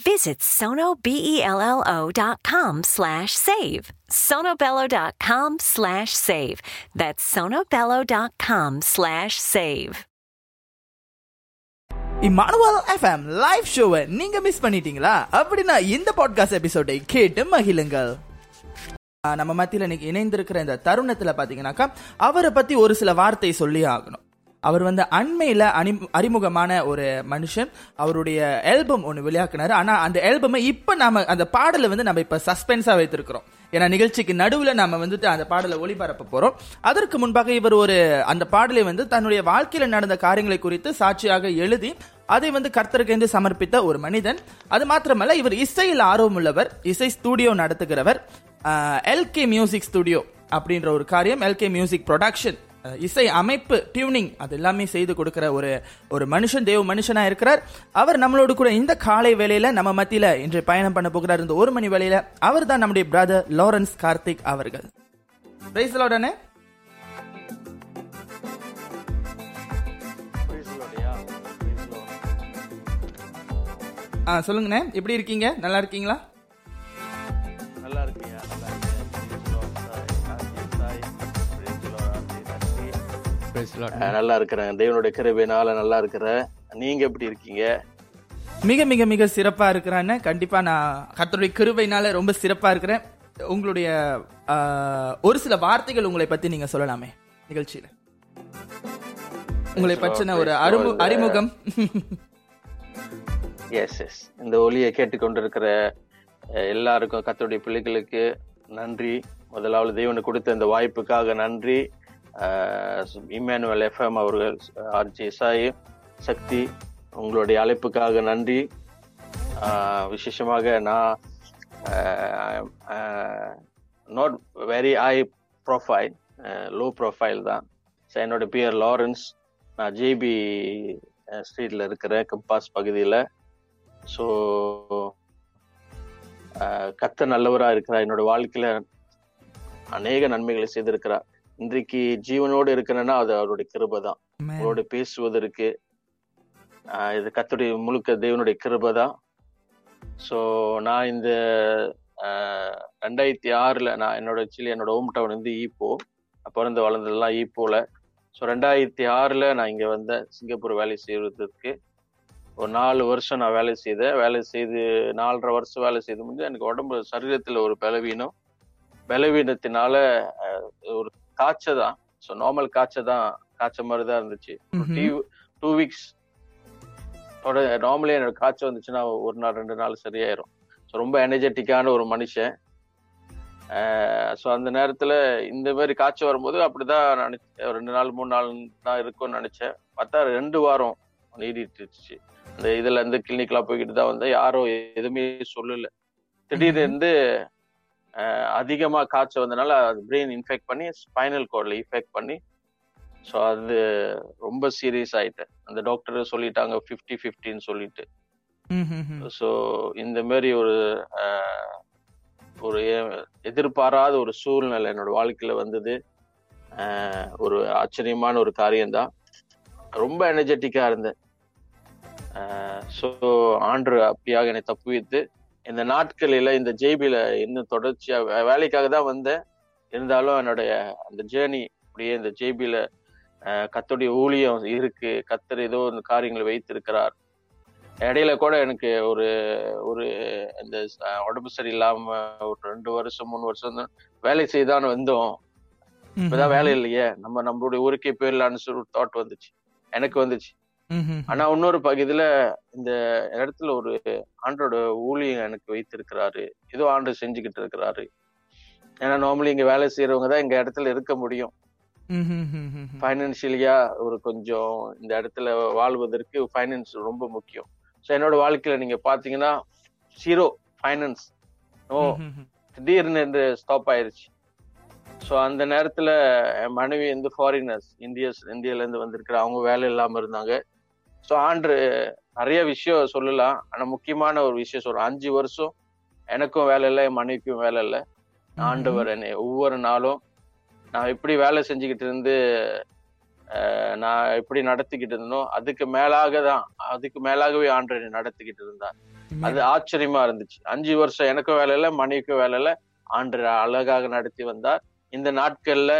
Visit sonobello.com slash save. sonobello.com slash save. That's sonobello.com slash save. Emmanuel FM live ஷோவை நீங்க miss பண்ணிட்டீங்களா அப்படின்னா இந்த பாட்காஸ்ட் எபிசோடை கேட்டு மகிழுங்கள் நம்ம மத்தியில் இன்னைக்கு இணைந்திருக்கிற இந்த தருணத்தில் பார்த்தீங்கன்னாக்கா அவரை பத்தி ஒரு சில வார்த்தை சொல்லி ஆகணும் அவர் வந்து அண்மையில அணி அறிமுகமான ஒரு மனுஷன். அவருடைய ஆல்பம் ஒன்று வெளியாக்குனாரு. ஆனா அந்த ஆல்பமை இப்ப நாம அந்த பாடலை வந்து நம்ம இப்ப சஸ்பென்ஸா வைத்திருக்கிறோம். ஏன்னா நிகழ்ச்சிக்கு நடுவுல நாம வந்துட்டு அந்த பாடலை ஒளிபரப்ப போறோம். அதற்கு முன்பாக இவர் ஒரு அந்த பாடலை வந்து தன்னுடைய வாழ்க்கையில நடந்த காரியங்களை குறித்து சாட்சியாக எழுதி அதை வந்து கர்த்தருக்கு சமர்ப்பித்த ஒரு மனிதன். அது மாத்திரமல்ல இவர் இசையில் ஆர்வம் உள்ளவர். இசை ஸ்டூடியோ நடத்துகிறவர். எல்கே மியூசிக் ஸ்டுடியோ அப்படின்ற ஒரு காரியம் எல்கே மியூசிக் ப்ரொடக்ஷன் இசை அமைப்பு டியூனிங் அது எல்லாமே செய்து கொடுக்கிற ஒரு ஒரு மனுஷன் தேவ மனுஷனா இருக்கிறார். அவர் நம்மளோட கூட இந்த காலை வேலையில நம்ம மத்தியில இன்று பயணம் பண்ண போகிறார். இந்த ஒரு மணி வேலையில அவர் தான் நம்முடைய பிரதர் லாரன்ஸ் கார்த்திக் அவர்கள். பிரைஸ் ஆ சொல்லுங்கண்ணே. எப்படி இருக்கீங்க? நல்லா இருக்கீங்களா? நல்லா இருக்கிறேன். தேவனுடைய கிருபையினால நல்லா இருக்கிறேன். நீங்க எப்படி இருக்கீங்க? மிக மிக மிக சிறப்பா இருக்கிறான்னு கண்டிப்பா நான் கர்த்தருடைய கிருபையினால ரொம்ப சிறப்பா இருக்கிறேன். உங்களுடைய ஒரு சில வார்த்தைகள் உங்களை பத்தி நீங்க சொல்லலாமே. நிகழ்ச்சியில. உங்களை பற்றின ஒரு அறிமு அறிமுகம். எஸ் எஸ் இந்த ஒலியை கேட்டுக்கொண்டிருக்கிற எல்லாருக்கும் கத்தருடைய பிள்ளைகளுக்கு நன்றி. முதலாவது தேவனுக்கு கொடுத்த இந்த வாய்ப்புக்காக நன்றி. இமானுவல் எஃப்எம் அவர்கள் ஆர்ஜி இசாயி சக்தி உங்களுடைய அழைப்புக்காக நன்றி. விசேஷமாக நான் not very high profile low profile தான். என்னோட பியர் லாரன்ஸ் நான் ஜேபி ஸ்ட்ரீட்ல இருக்கிற கம்பாஸ் பகுதியில். ஸோ கத்த நல்லவராக இருக்கிறார். என்னோட வாழ்க்கையில் அநேக நன்மைகளை செய்திருக்கிறார். இன்றைக்கு ஜீவனோடு இருக்கிறேன்னா அது அவருடைய கிருபை தான் உங்களோட பேசுவதற்கு இது கத்துடைய முழுக்க தேவனுடைய கிருபை தான் ஸோ நான் இந்த ரெண்டாயிரத்தி ஆறுல நான் என்னோட ஆக்சுவலி என்னோட ஹோம் டவுன் வந்து ஈப்போ. பிறந்து வளர்ந்ததெல்லாம் ஈப்போல. ஸோ ரெண்டாயிரத்தி ஆறுல நான் இங்க வந்தேன் சிங்கப்பூர் வேலை செய்வதற்கு ஒரு நாலு வருஷம் நான் வேலை செய்தேன். வேலை செய்து நாலரை வருஷம் வேலை செய்து முடிஞ்சு எனக்கு உடம்பு சரீரத்துல ஒரு பலவீனம். பலவீனத்தினால ஒரு காய்ச்ச தான் ஸோ நார்மல் காய்ச்ச தான் காய்ச்ச மாதிரி தான் இருந்துச்சு. டூ வீக்ஸ் நார்மலி என்னோட காய்ச்சல் வந்துச்சுன்னா ஒரு நாள் ரெண்டு நாள் சரியாயிரும். ஸோ ரொம்ப எனர்ஜெட்டிக்கான ஒரு மனுஷன். ஸோ அந்த நேரத்துல இந்த மாதிரி காய்ச்சல் வரும்போது அப்படிதான் நினைச்சேன் ரெண்டு நாள் மூணு நாள் தான் இருக்கும்னு நினைச்சேன். பார்த்தா ரெண்டு வாரம் நீடிட்டு இருந்துச்சு அந்த இதுல இருந்து கிளினிக்லாம் போய்கிட்டு தான் வந்தேன். யாரும் எதுவுமே சொல்லல. திடீர்னு இருந்து அஹ், அதிகமா காய்ச்சல் வந்தனால அது பிரெயின் இன்ஃபெக்ட் பண்ணி ஸ்பைனல் கோட்ல இன்ஃபெக்ட் பண்ணி ஸோ அது ரொம்ப சீரியஸ் ஆயிட்டேன் அந்த டாக்டர் சொல்லிட்டாங்க ஃபிஃப்டி ஃபிஃப்டின்னு சொல்லிட்டு. ஸோ இந்த மாதிரி ஒரு ஒரு எதிர்பாராத ஒரு சூழ்நிலை என்னோட வாழ்க்கையில வந்தது. ஒரு ஆச்சரியமான ஒரு காரியம்தான். ரொம்ப எனர்ஜெட்டிக்கா இருந்தேன். ஸோ ஆண்டு அப்படியாக என்னை தப்புவித்து இந்த நாட்களில இந்த ஜேபியில இன்னும் தொடர்ச்சியா வே- வேலைக்காக தான் வந்தேன். இருந்தாலும் என்னுடைய அந்த ஜேர்னி அப்படியே இந்த ஜேபியில கத்தோடைய ஊழியம் இருக்கு. கத்தர் ஏதோ ஒரு காரியங்களை வைத்திருக்கிறார். இடையில கூட எனக்கு ஒரு ஒரு இந்த உடம்பு சரியில்லாம ஒரு ரெண்டு வருஷம் மூணு வருஷம் வேலை செய்தான் வந்தோம். இப்பதான் வேலை இல்லையே. நம்ம நம்மளுடைய ஊருக்கே போயிடலான்னு சொல்லி தாட் வந்துச்சு. எனக்கு வந்துச்சு. ஆனா இன்னொரு பகுதியில இந்த இடத்துல ஒரு ஆண்டோட ஊழியம் எனக்கு வைத்திருக்கிறாரு. ஏதோ ஆண்டு செஞ்சுக்கிட்டு இருக்கிறாரு. ஏன்னா நார்மலி இங்க வேலை செய்யறவங்க தான் இங்க இடத்துல இருக்க முடியும். ஃபைனான்சியலியா ஒரு கொஞ்சம் இந்த இடத்துல வாழ்வதற்கு ஃபைனான்ஸ் ரொம்ப முக்கியம். ஸோ என்னோட வாழ்க்கையில நீங்க பாத்தீங்கன்னா ஜீரோ ஃபைனான்ஸ் ஓ. திடீர்னு இந்த ஸ்டாப் ஆயிருச்சு. ஸோ அந்த நேரத்துல என் மனைவி வந்து ஃபாரினர்ஸ் இந்தியஸ் இந்தியால இருந்து வந்திருக்கிற அவங்க வேலை இல்லாம இருந்தாங்க. ஸோ ஆண்டு நிறைய விஷயம் சொல்லலாம். ஆனா முக்கியமான ஒரு விஷயம் சொல்றேன். அஞ்சு வருஷம் எனக்கும் வேலை இல்லை என் மனைவிக்கும் வேலை இல்லை. ஆண்டவர் என்னை ஒவ்வொரு நாளும் நான் எப்படி வேலை செஞ்சுக்கிட்டு இருந்து நான் எப்படி நடத்திக்கிட்டு இருந்தனோ அதுக்கு மேலாக தான் அதுக்கு மேலாகவே ஆண்டு என்னை நடத்திக்கிட்டு இருந்தார். அது ஆச்சரியமா இருந்துச்சு. அஞ்சு வருஷம் எனக்கும் வேலை இல்லை மனைவிக்கும் வேலை இல்லை. ஆண்டு அழகாக நடத்தி வந்தார். இந்த நாட்கள்ல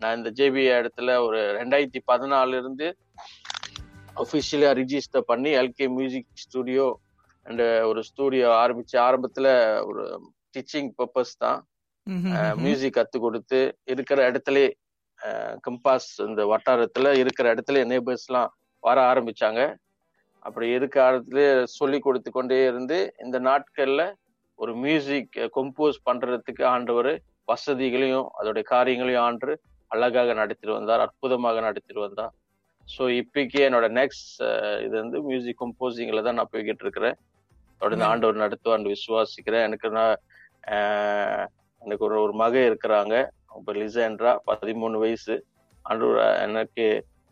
நான் இந்த ஜேபி இடத்துல ஒரு ரெண்டாயிரத்தி பதினாலுல இருந்து அஃபிஷியலா ரிஜிஸ்டர் பண்ணி எல்கே மியூசிக் ஸ்டுடியோ அண்ட் ஒரு ஸ்டுடியோ ஆரம்பிச்சு ஆரம்பத்துல ஒரு டீச்சிங் பர்பஸ் தான். மியூசிக் கத்து கொடுத்து இருக்கிற இடத்துல கம்பாஸ் இந்த வட்டாரத்துல இருக்கிற இடத்துல நேபர்ஸ் எல்லாம் வர ஆரம்பிச்சாங்க. அப்படி இருக்க இடத்துல சொல்லி கொடுத்து கொண்டே இருந்து இந்த நாட்கள்ல ஒரு மியூசிக் கம்போஸ் பண்றதுக்கு ஆண்டவர் வசதிகளையும் அதோடைய காரியங்களையும் ஆண்டு அழகாக நடத்திட்டு வந்தார் அற்புதமாக நடத்திட்டு வந்தார். ஸோ இப்போக்கி என்னோட நெக்ஸ்ட் இது வந்து மியூசிக் கம்போசிங்ல தான் நான் போய்கிட்டு இருக்கிறேன். தொடர்ந்து. ஆண்டவர் நடத்துவான்னு விசுவாசிக்கிறேன். எனக்கு நான் எனக்கு ஒரு ஒரு மக இருக்கிறாங்க. அவங்க லிசேன்றா பதிமூணு வயசு. ஆண்டவர் எனக்கு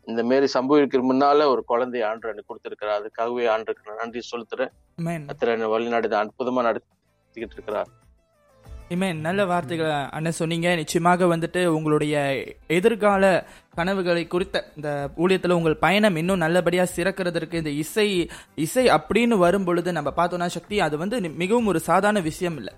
இந்த மாரி சம்பவிக்கிற முன்னால ஒரு குழந்தை ஆண்டு எனக்கு கொடுத்திருக்கிறார். அதுக்காகவே ஆண்டுக்கு நான் நன்றி செலுத்துறேன். Amen. கத்திர என்னை வழி நடத்தி அற்புதமா நடத்திக்கிட்டு இருக்கிறார். இமேன் நல்ல வார்த்தைகளை அண்ணன் சொன்னீங்க. நிச்சயமாக வந்துட்டு உங்களுடைய எதிர்கால கனவுகளை குறித்த இந்த ஊழியத்தில் உங்கள் பயணம் இன்னும் நல்லபடியாக சிறக்கிறதுக்கு இந்த இசை இசை அப்படின்னு வரும் பொழுது நம்ம பார்த்தோன்னா சக்தி அது வந்து மிகவும் ஒரு சாதாரண விஷயம் இல்லை.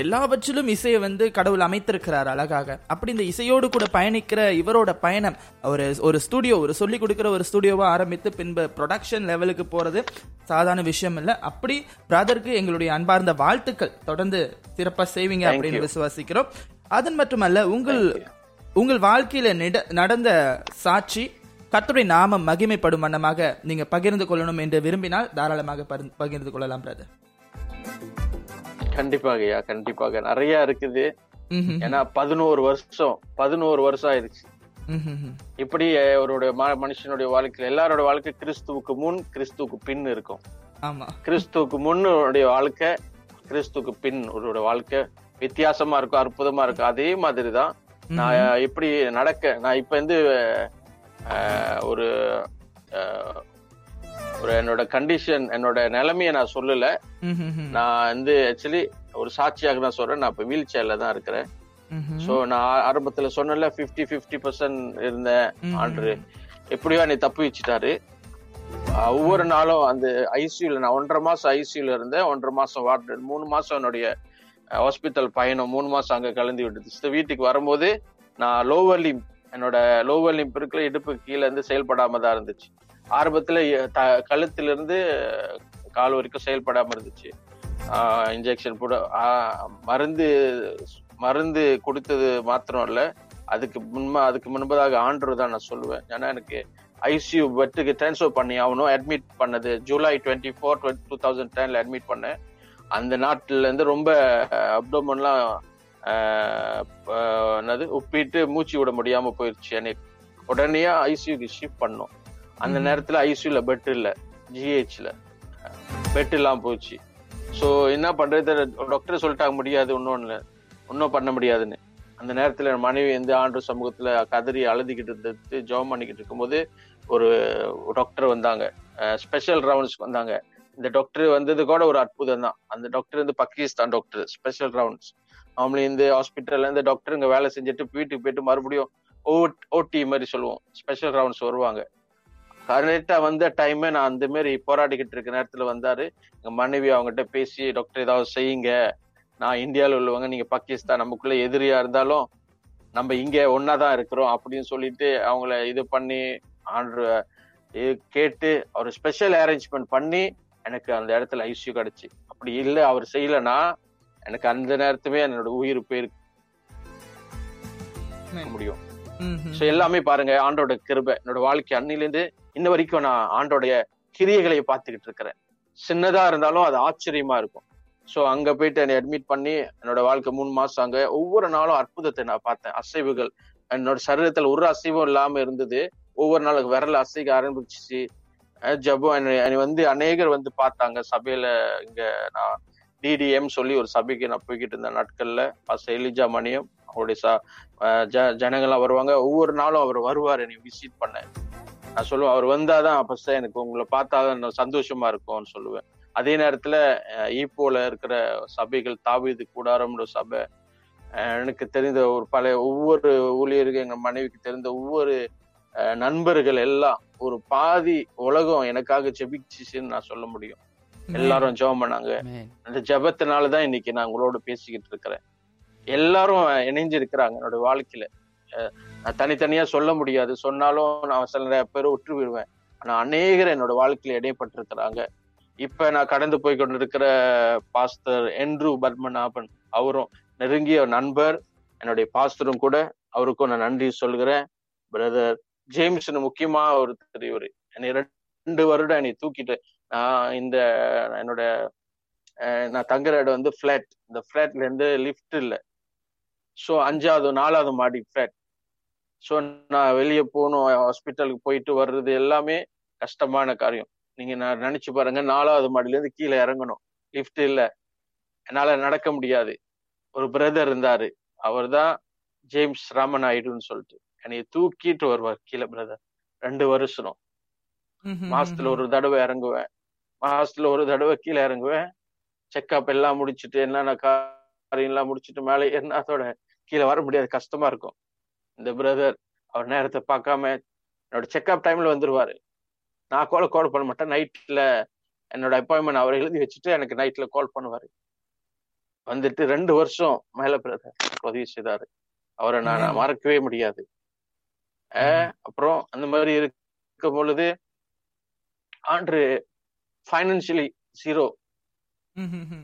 எல்லாவற்றிலும் இசையை வந்து கடவுள் அமைத்திருக்கிறார் அழகாக. அப்படி இந்த இசையோடு கூட பயணிக்கிற இவரோட பயணம் ஒரு ஒரு ஸ்டுடியோ ஒரு சொல்லி கொடுக்கிற ஒரு ஸ்டுடியோவா ஆரம்பித்து பின்பு ப்ரொடக்ஷன் லெவலுக்கு போறது சாதாரண விஷயம் இல்ல. அப்படி பிரதருக்கு எங்களுடைய அன்பார்ந்த வாழ்த்துக்கள். தொடர்ந்து சிறப்பா செய்வீங்க அப்படின்னு. விசுவாசிக்கிறோம். அதன் மட்டுமல்ல உங்கள் உங்கள் வாழ்க்கையில நிட- நடந்த சாட்சி கர்த்தருடைய நாமம் மகிமைப்படும் வண்ணமாக நீங்க பகிர்ந்து கொள்ளணும் என்று விரும்பினால் தாராளமாக பகிர்ந்து கொள்ளலாம் பிரதர் கண்டிப்பாக ஐயா கண்டிப்பாக நிறைய இருக்குது. ஏன்னா பதினோரு வருஷம் பதினோரு வருஷம் ஆயிடுச்சு. இப்படி அவருடைய மனுஷனுடைய வாழ்க்கையில எல்லாரோட வாழ்க்கை கிறிஸ்துவுக்கு முன் கிறிஸ்துவுக்கு பின் இருக்கும். ஆமா. கிறிஸ்துவுக்கு முன்னுடைய வாழ்க்கை கிறிஸ்துவுக்கு பின் அவருடைய வாழ்க்கை. வித்தியாசமா இருக்கும் அற்புதமா இருக்கும். அதே மாதிரி தான் நான் எப்படி நடக்க நான் இப்ப வந்து ஒரு ஒரு என்னோட கண்டிஷன் என்னோட நிலைமையை நான் சொல்லல. நான் வந்து ஆக்சுவலி ஒரு சாட்சியாக நான் சொல்றேன். நான் இப்ப வீல் சேர்ல தான் இருக்கிறேன். சோ நான் ஆரம்பத்துல சொன்னல 50 50% பர்சன்ட் இருந்தேன் ஆண்டு எப்படியோ என்னை தப்பு வச்சுட்டாரு. ஒவ்வொரு நாளும் அந்த ஐசியூல நான் ஒன்றரை மாசம் ஐசியூல இருந்தேன் ஒன்றரை மாசம் வார்டு மூணு மாசம் என்னுடைய ஹாஸ்பிட்டல் பயணம் மூணு மாசம் அங்க கலந்து விட்டுச்சு. வீட்டுக்கு வரும்போது நான் லோவர் லிம் என்னோட லோவர் லிம்ப் இருக்கிற இடுப்பு கீழே இருந்து செயல்படாம தான் இருந்துச்சு. ஆரம்பத்துல த- கழுத்துல இருந்து கால் வரைக்கும் செயல்படாம இருந்துச்சு. இன்ஜெக்ஷன் போட மருந்து மருந்து கொடுத்தது மாத்திரம் இல்ல. அதுக்கு முன்பா அதுக்கு முன்பதாக ஆண்டு தான் நான் சொல்லுவேன். ஏன்னா எனக்கு ஐசியூ பெட்டுக்கு டிரான்ஸ்ஃபர் பண்ணி ஆகணும். அட்மிட் பண்ணது. July twenty four two thousand டென்ல admit பண்ணேன். அந்த நாட்டுல இருந்து ரொம்ப அப்டோமன்லாம் என்னது உப்பிட்டு மூச்சு விட முடியாம போயிருச்சு. எனக்கு உடனே ஐசியூக்கு ஷிஃப்ட் பண்ணோம். அந்த. நேரத்துல ஐசியூல பெட் இல்ல ஜிஹெச்ல பெட் இல்லாம போச்சு. சோ என்ன பண்றது டாக்டர் சொல்லிட்டாங்க முடியாது ஒன்னும் ஒன்னும் பண்ண முடியாதுன்னு. அந்த நேரத்துல என் மனைவி எந்த ஆண்டு சமூகத்துல கதறி அழுதுகிட்டு இருந்தது ஜெபம் பண்ணிக்கிட்டு இருக்கும்போது ஒரு டாக்டர் வந்தாங்க. ஸ்பெஷல் ரவுண்ட்ஸ்க்கு வந்தாங்க. இந்த டாக்டர் வந்தது கூட ஒரு அற்புதம் தான். அந்த டாக்டர் வந்து Pakistan doctor special rounds normally இந்த ஹாஸ்பிட்டல்ல இருந்து டாக்டர் இங்க வேலை செஞ்சுட்டு வீட்டுக்கு போயிட்டு மறுபடியும் ஓடி மாதிரி சொல்லுவோம். ஸ்பெஷல் ரவுண்ட்ஸ் வருவாங்க. கரெக்டா வந்த டைமே நான் அந்த மாதிரி போராடிக்கிட்டு இருக்க நேரத்துல வந்தாரு. எங்க மனைவி அவங்ககிட்ட பேசி டாக்டர் ஏதாவது செய்யுங்க. நான் இந்தியாவில் உள்ளவங்க. நீங்க பாகிஸ்தான். நமக்குள்ள எதிரியா இருந்தாலும் நம்ம இங்க ஒன்னாதான் இருக்கிறோம் அப்படின்னு சொல்லிட்டு அவங்கள இது பண்ணி ஆண்டு கேட்டு அவர் ஸ்பெஷல் அரேஞ்ச்மெண்ட் பண்ணி எனக்கு அந்த இடத்துல ஐசியூ கிடைச்சு. அப்படி இல்லை அவர் செய்யலைன்னா எனக்கு அந்த நேரத்துமே என்னோட உயிர் போயிருக்க. முடியும். ஸோ எல்லாமே பாருங்க ஆண்டோட கிருபை. என்னோட வாழ்க்கை அன்னிலேருந்து இன்ன வரைக்கும் நான் ஆண்டோடைய கிரியைகளை பார்த்துக்கிட்டு இருக்கிறேன். சின்னதா இருந்தாலும் அது ஆச்சரியமா இருக்கும். ஸோ அங்க போயிட்டு என்னை அட்மிட் பண்ணி என்னோட வாழ்க்கை மூணு மாசம் அங்க ஒவ்வொரு நாளும் அற்புதத்தை நான் பார்த்தேன். அசைவுகள். என்னோட சரீரத்துல ஒரு அசைவும் இல்லாம இருந்தது. ஒவ்வொரு நாளுக்கு விரல் அசைக்க ஆரம்பிச்சிச்சு. அஹ் ஜெபம் என்னை என்னை வந்து அநேகர் வந்து பார்த்தாங்க. சபையில இங்க நான் டிடிஎம் சொல்லி ஒரு சபைக்கு நான் போய்கிட்டு இருந்த நாட்கள்ல பாஸ்டர் எலிஜா மணியம் அவருடைய ச ஜ ஜனங்கள்லாம் வருவாங்க. ஒவ்வொரு நாளும் அவர் வருவார் என்னை விசிட் பண்ண. நான் சொல்லுவேன் அவர் வந்தாதான் சார் எனக்கு உங்களை பார்த்தாதான் எனக்கு சந்தோஷமா இருக்கும்னு சொல்லுவேன். அதே நேரத்துல ஈப்போல இருக்கிற சபைகள் தாவீது கூடாரம்ன்ற சபை எனக்கு தெரிந்த ஒரு பழைய ஒவ்வொரு ஊழியருக்கு எங்க மனைவிக்கு தெரிந்த ஒவ்வொரு நண்பர்கள் எல்லாம் ஒரு பாதி உலகம் எனக்காக ஜெபிச்சுன்னு நான் சொல்ல முடியும். எல்லாரும் ஜெபம் பண்ணாங்க. அந்த ஜெபத்தினாலதான் இன்னைக்கு நான் உங்களோட பேசிக்கிட்டு இருக்கிறேன். எல்லாரும் இணைஞ்சு இருக்கிறாங்க என்னோட வாழ்க்கையில நான் தனித்தனியா சொல்ல முடியாது. சொன்னாலும் நான் சில நிறைய பேர் விட்டு விடுவேன். ஆனா அநேகர் என்னோட வாழ்க்கையில இடைப்பட்டிருக்கிறாங்க. இப்ப நான் கடந்து போய் கொண்டிருக்கிற பாஸ்தர் என்ட்ரூ பத்மநாபன் அவரும் நெருங்கிய நண்பர் என்னுடைய பாஸ்தரும் கூட அவருக்கும் நான் நன்றி சொல்கிறேன். பிரதர் ஜேம்ஸ்னு முக்கியமா ஒரு தெரியுவர் என்னை ரெண்டு வருடம் என்னை தூக்கிட்டு நான் இந்த என்னோட நான் தங்குற இடம் வந்து ஃபிளாட் இந்த ஃபிளாட்ல இருந்து லிஃப்ட் இல்லை. ஸோ அஞ்சாவது நாலாவது மாடி ஃபிளாட் ஸோ நான் வெளியே போகணும் ஹாஸ்பிட்டலுக்கு போயிட்டு வர்றது எல்லாமே கஷ்டமான காரியம். நீங்க நான் நினைச்சு பாருங்க நாலாவது மாடியில இருந்து கீழே இறங்கணும். லிஃப்ட் இல்ல. என்னால நடக்க முடியாது. ஒரு பிரதர் இருந்தாரு. அவர் தான் ஜேம்ஸ் ராமநாயுடுன்னு சொல்லிட்டு என்னைய தூக்கிட்டு வருவார் கீழே பிரதர் ரெண்டு வருஷம். மாசத்துல ஒரு தடவை இறங்குவேன். மாசத்துல ஒரு தடவை கீழே இறங்குவேன். செக்அப் எல்லாம் முடிச்சுட்டு என்னென்ன காரியம் எல்லாம் முடிச்சுட்டு மேலே ஏறினா அதோட கீழே வர முடியாது. கஷ்டமா இருக்கும். இந்த பிரதர் அவர் நேரத்தை பார்க்காம என்னோட செக்அப் டைம்ல வந்துருவாரு. நான் கால் கால் பண்ண மாட்டேன். நைட்ல என்னோட அப்பாயின்மெண்ட் அவர் எழுதி வச்சுட்டு எனக்கு நைட்ல கால் பண்ணுவாரு. வந்துட்டு ரெண்டு வருஷம் மேல பிரதர் உதவி செய்தாரு. அவரை நான். மறக்கவே முடியாது. அப்புறம் அந்த மாதிரி இருக்கும் பொழுது ஆண்டு ஃபைனான்சியலி ஜீரோ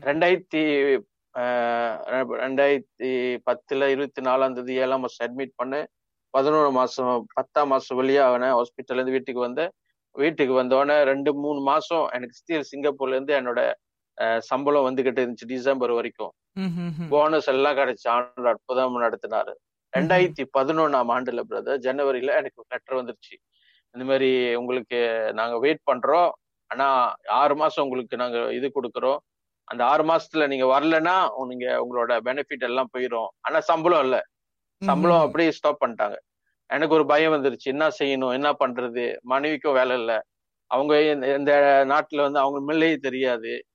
ரெண்டாயிரத்தி ரெண்டாயிரத்தி பத்துல இருபத்தி நாலாம் தேதி ஏழாம் மாசம் அட்மிட் பண்ண பதினோரு மாசம் பத்தாம் மாசம் வெளியே அவனை ஹாஸ்பிட்டல்ல இருந்து வீட்டுக்கு வந்தேன் வீட்டுக்கு வந்தோடனே ரெண்டு மூணு மாசம் எனக்கு ஸ்டீல் சிங்கப்பூர்ல இருந்து என்னோட சம்பளம் வந்துகிட்டு இருந்துச்சு டிசம்பர் வரைக்கும். போனஸ் எல்லாம் கிடைச்சு. ஆண்டு அற்புதம் நடத்தினாரு. ரெண்டாயிரத்தி பதினொன்னாம் ஆண்டுல பிரதர் ஜனவரியில எனக்கு லெட்டர் வந்துருச்சு. இந்த மாதிரி உங்களுக்கு நாங்க வெயிட் பண்றோம். ஆனா ஆறு மாசம் உங்களுக்கு நாங்க இது கொடுக்குறோம். அந்த ஆறு மாசத்துல நீங்க வரலன்னா நீங்க உங்களோட பெனிஃபிட் எல்லாம் போயிடும் ஆனா சம்பளம் இல்ல. சம்பளம் அப்படியே ஸ்டாப் பண்ணிட்டாங்க. எனக்கு ஒரு பயம் வந்துருச்சு. என்ன செய்யணும்? என்ன பண்றது? மனைவிக்கும் வேலை இல்ல. அவங்க இந்த- நாட்டுல வந்து அவங்க மில்லையே தெரியாது.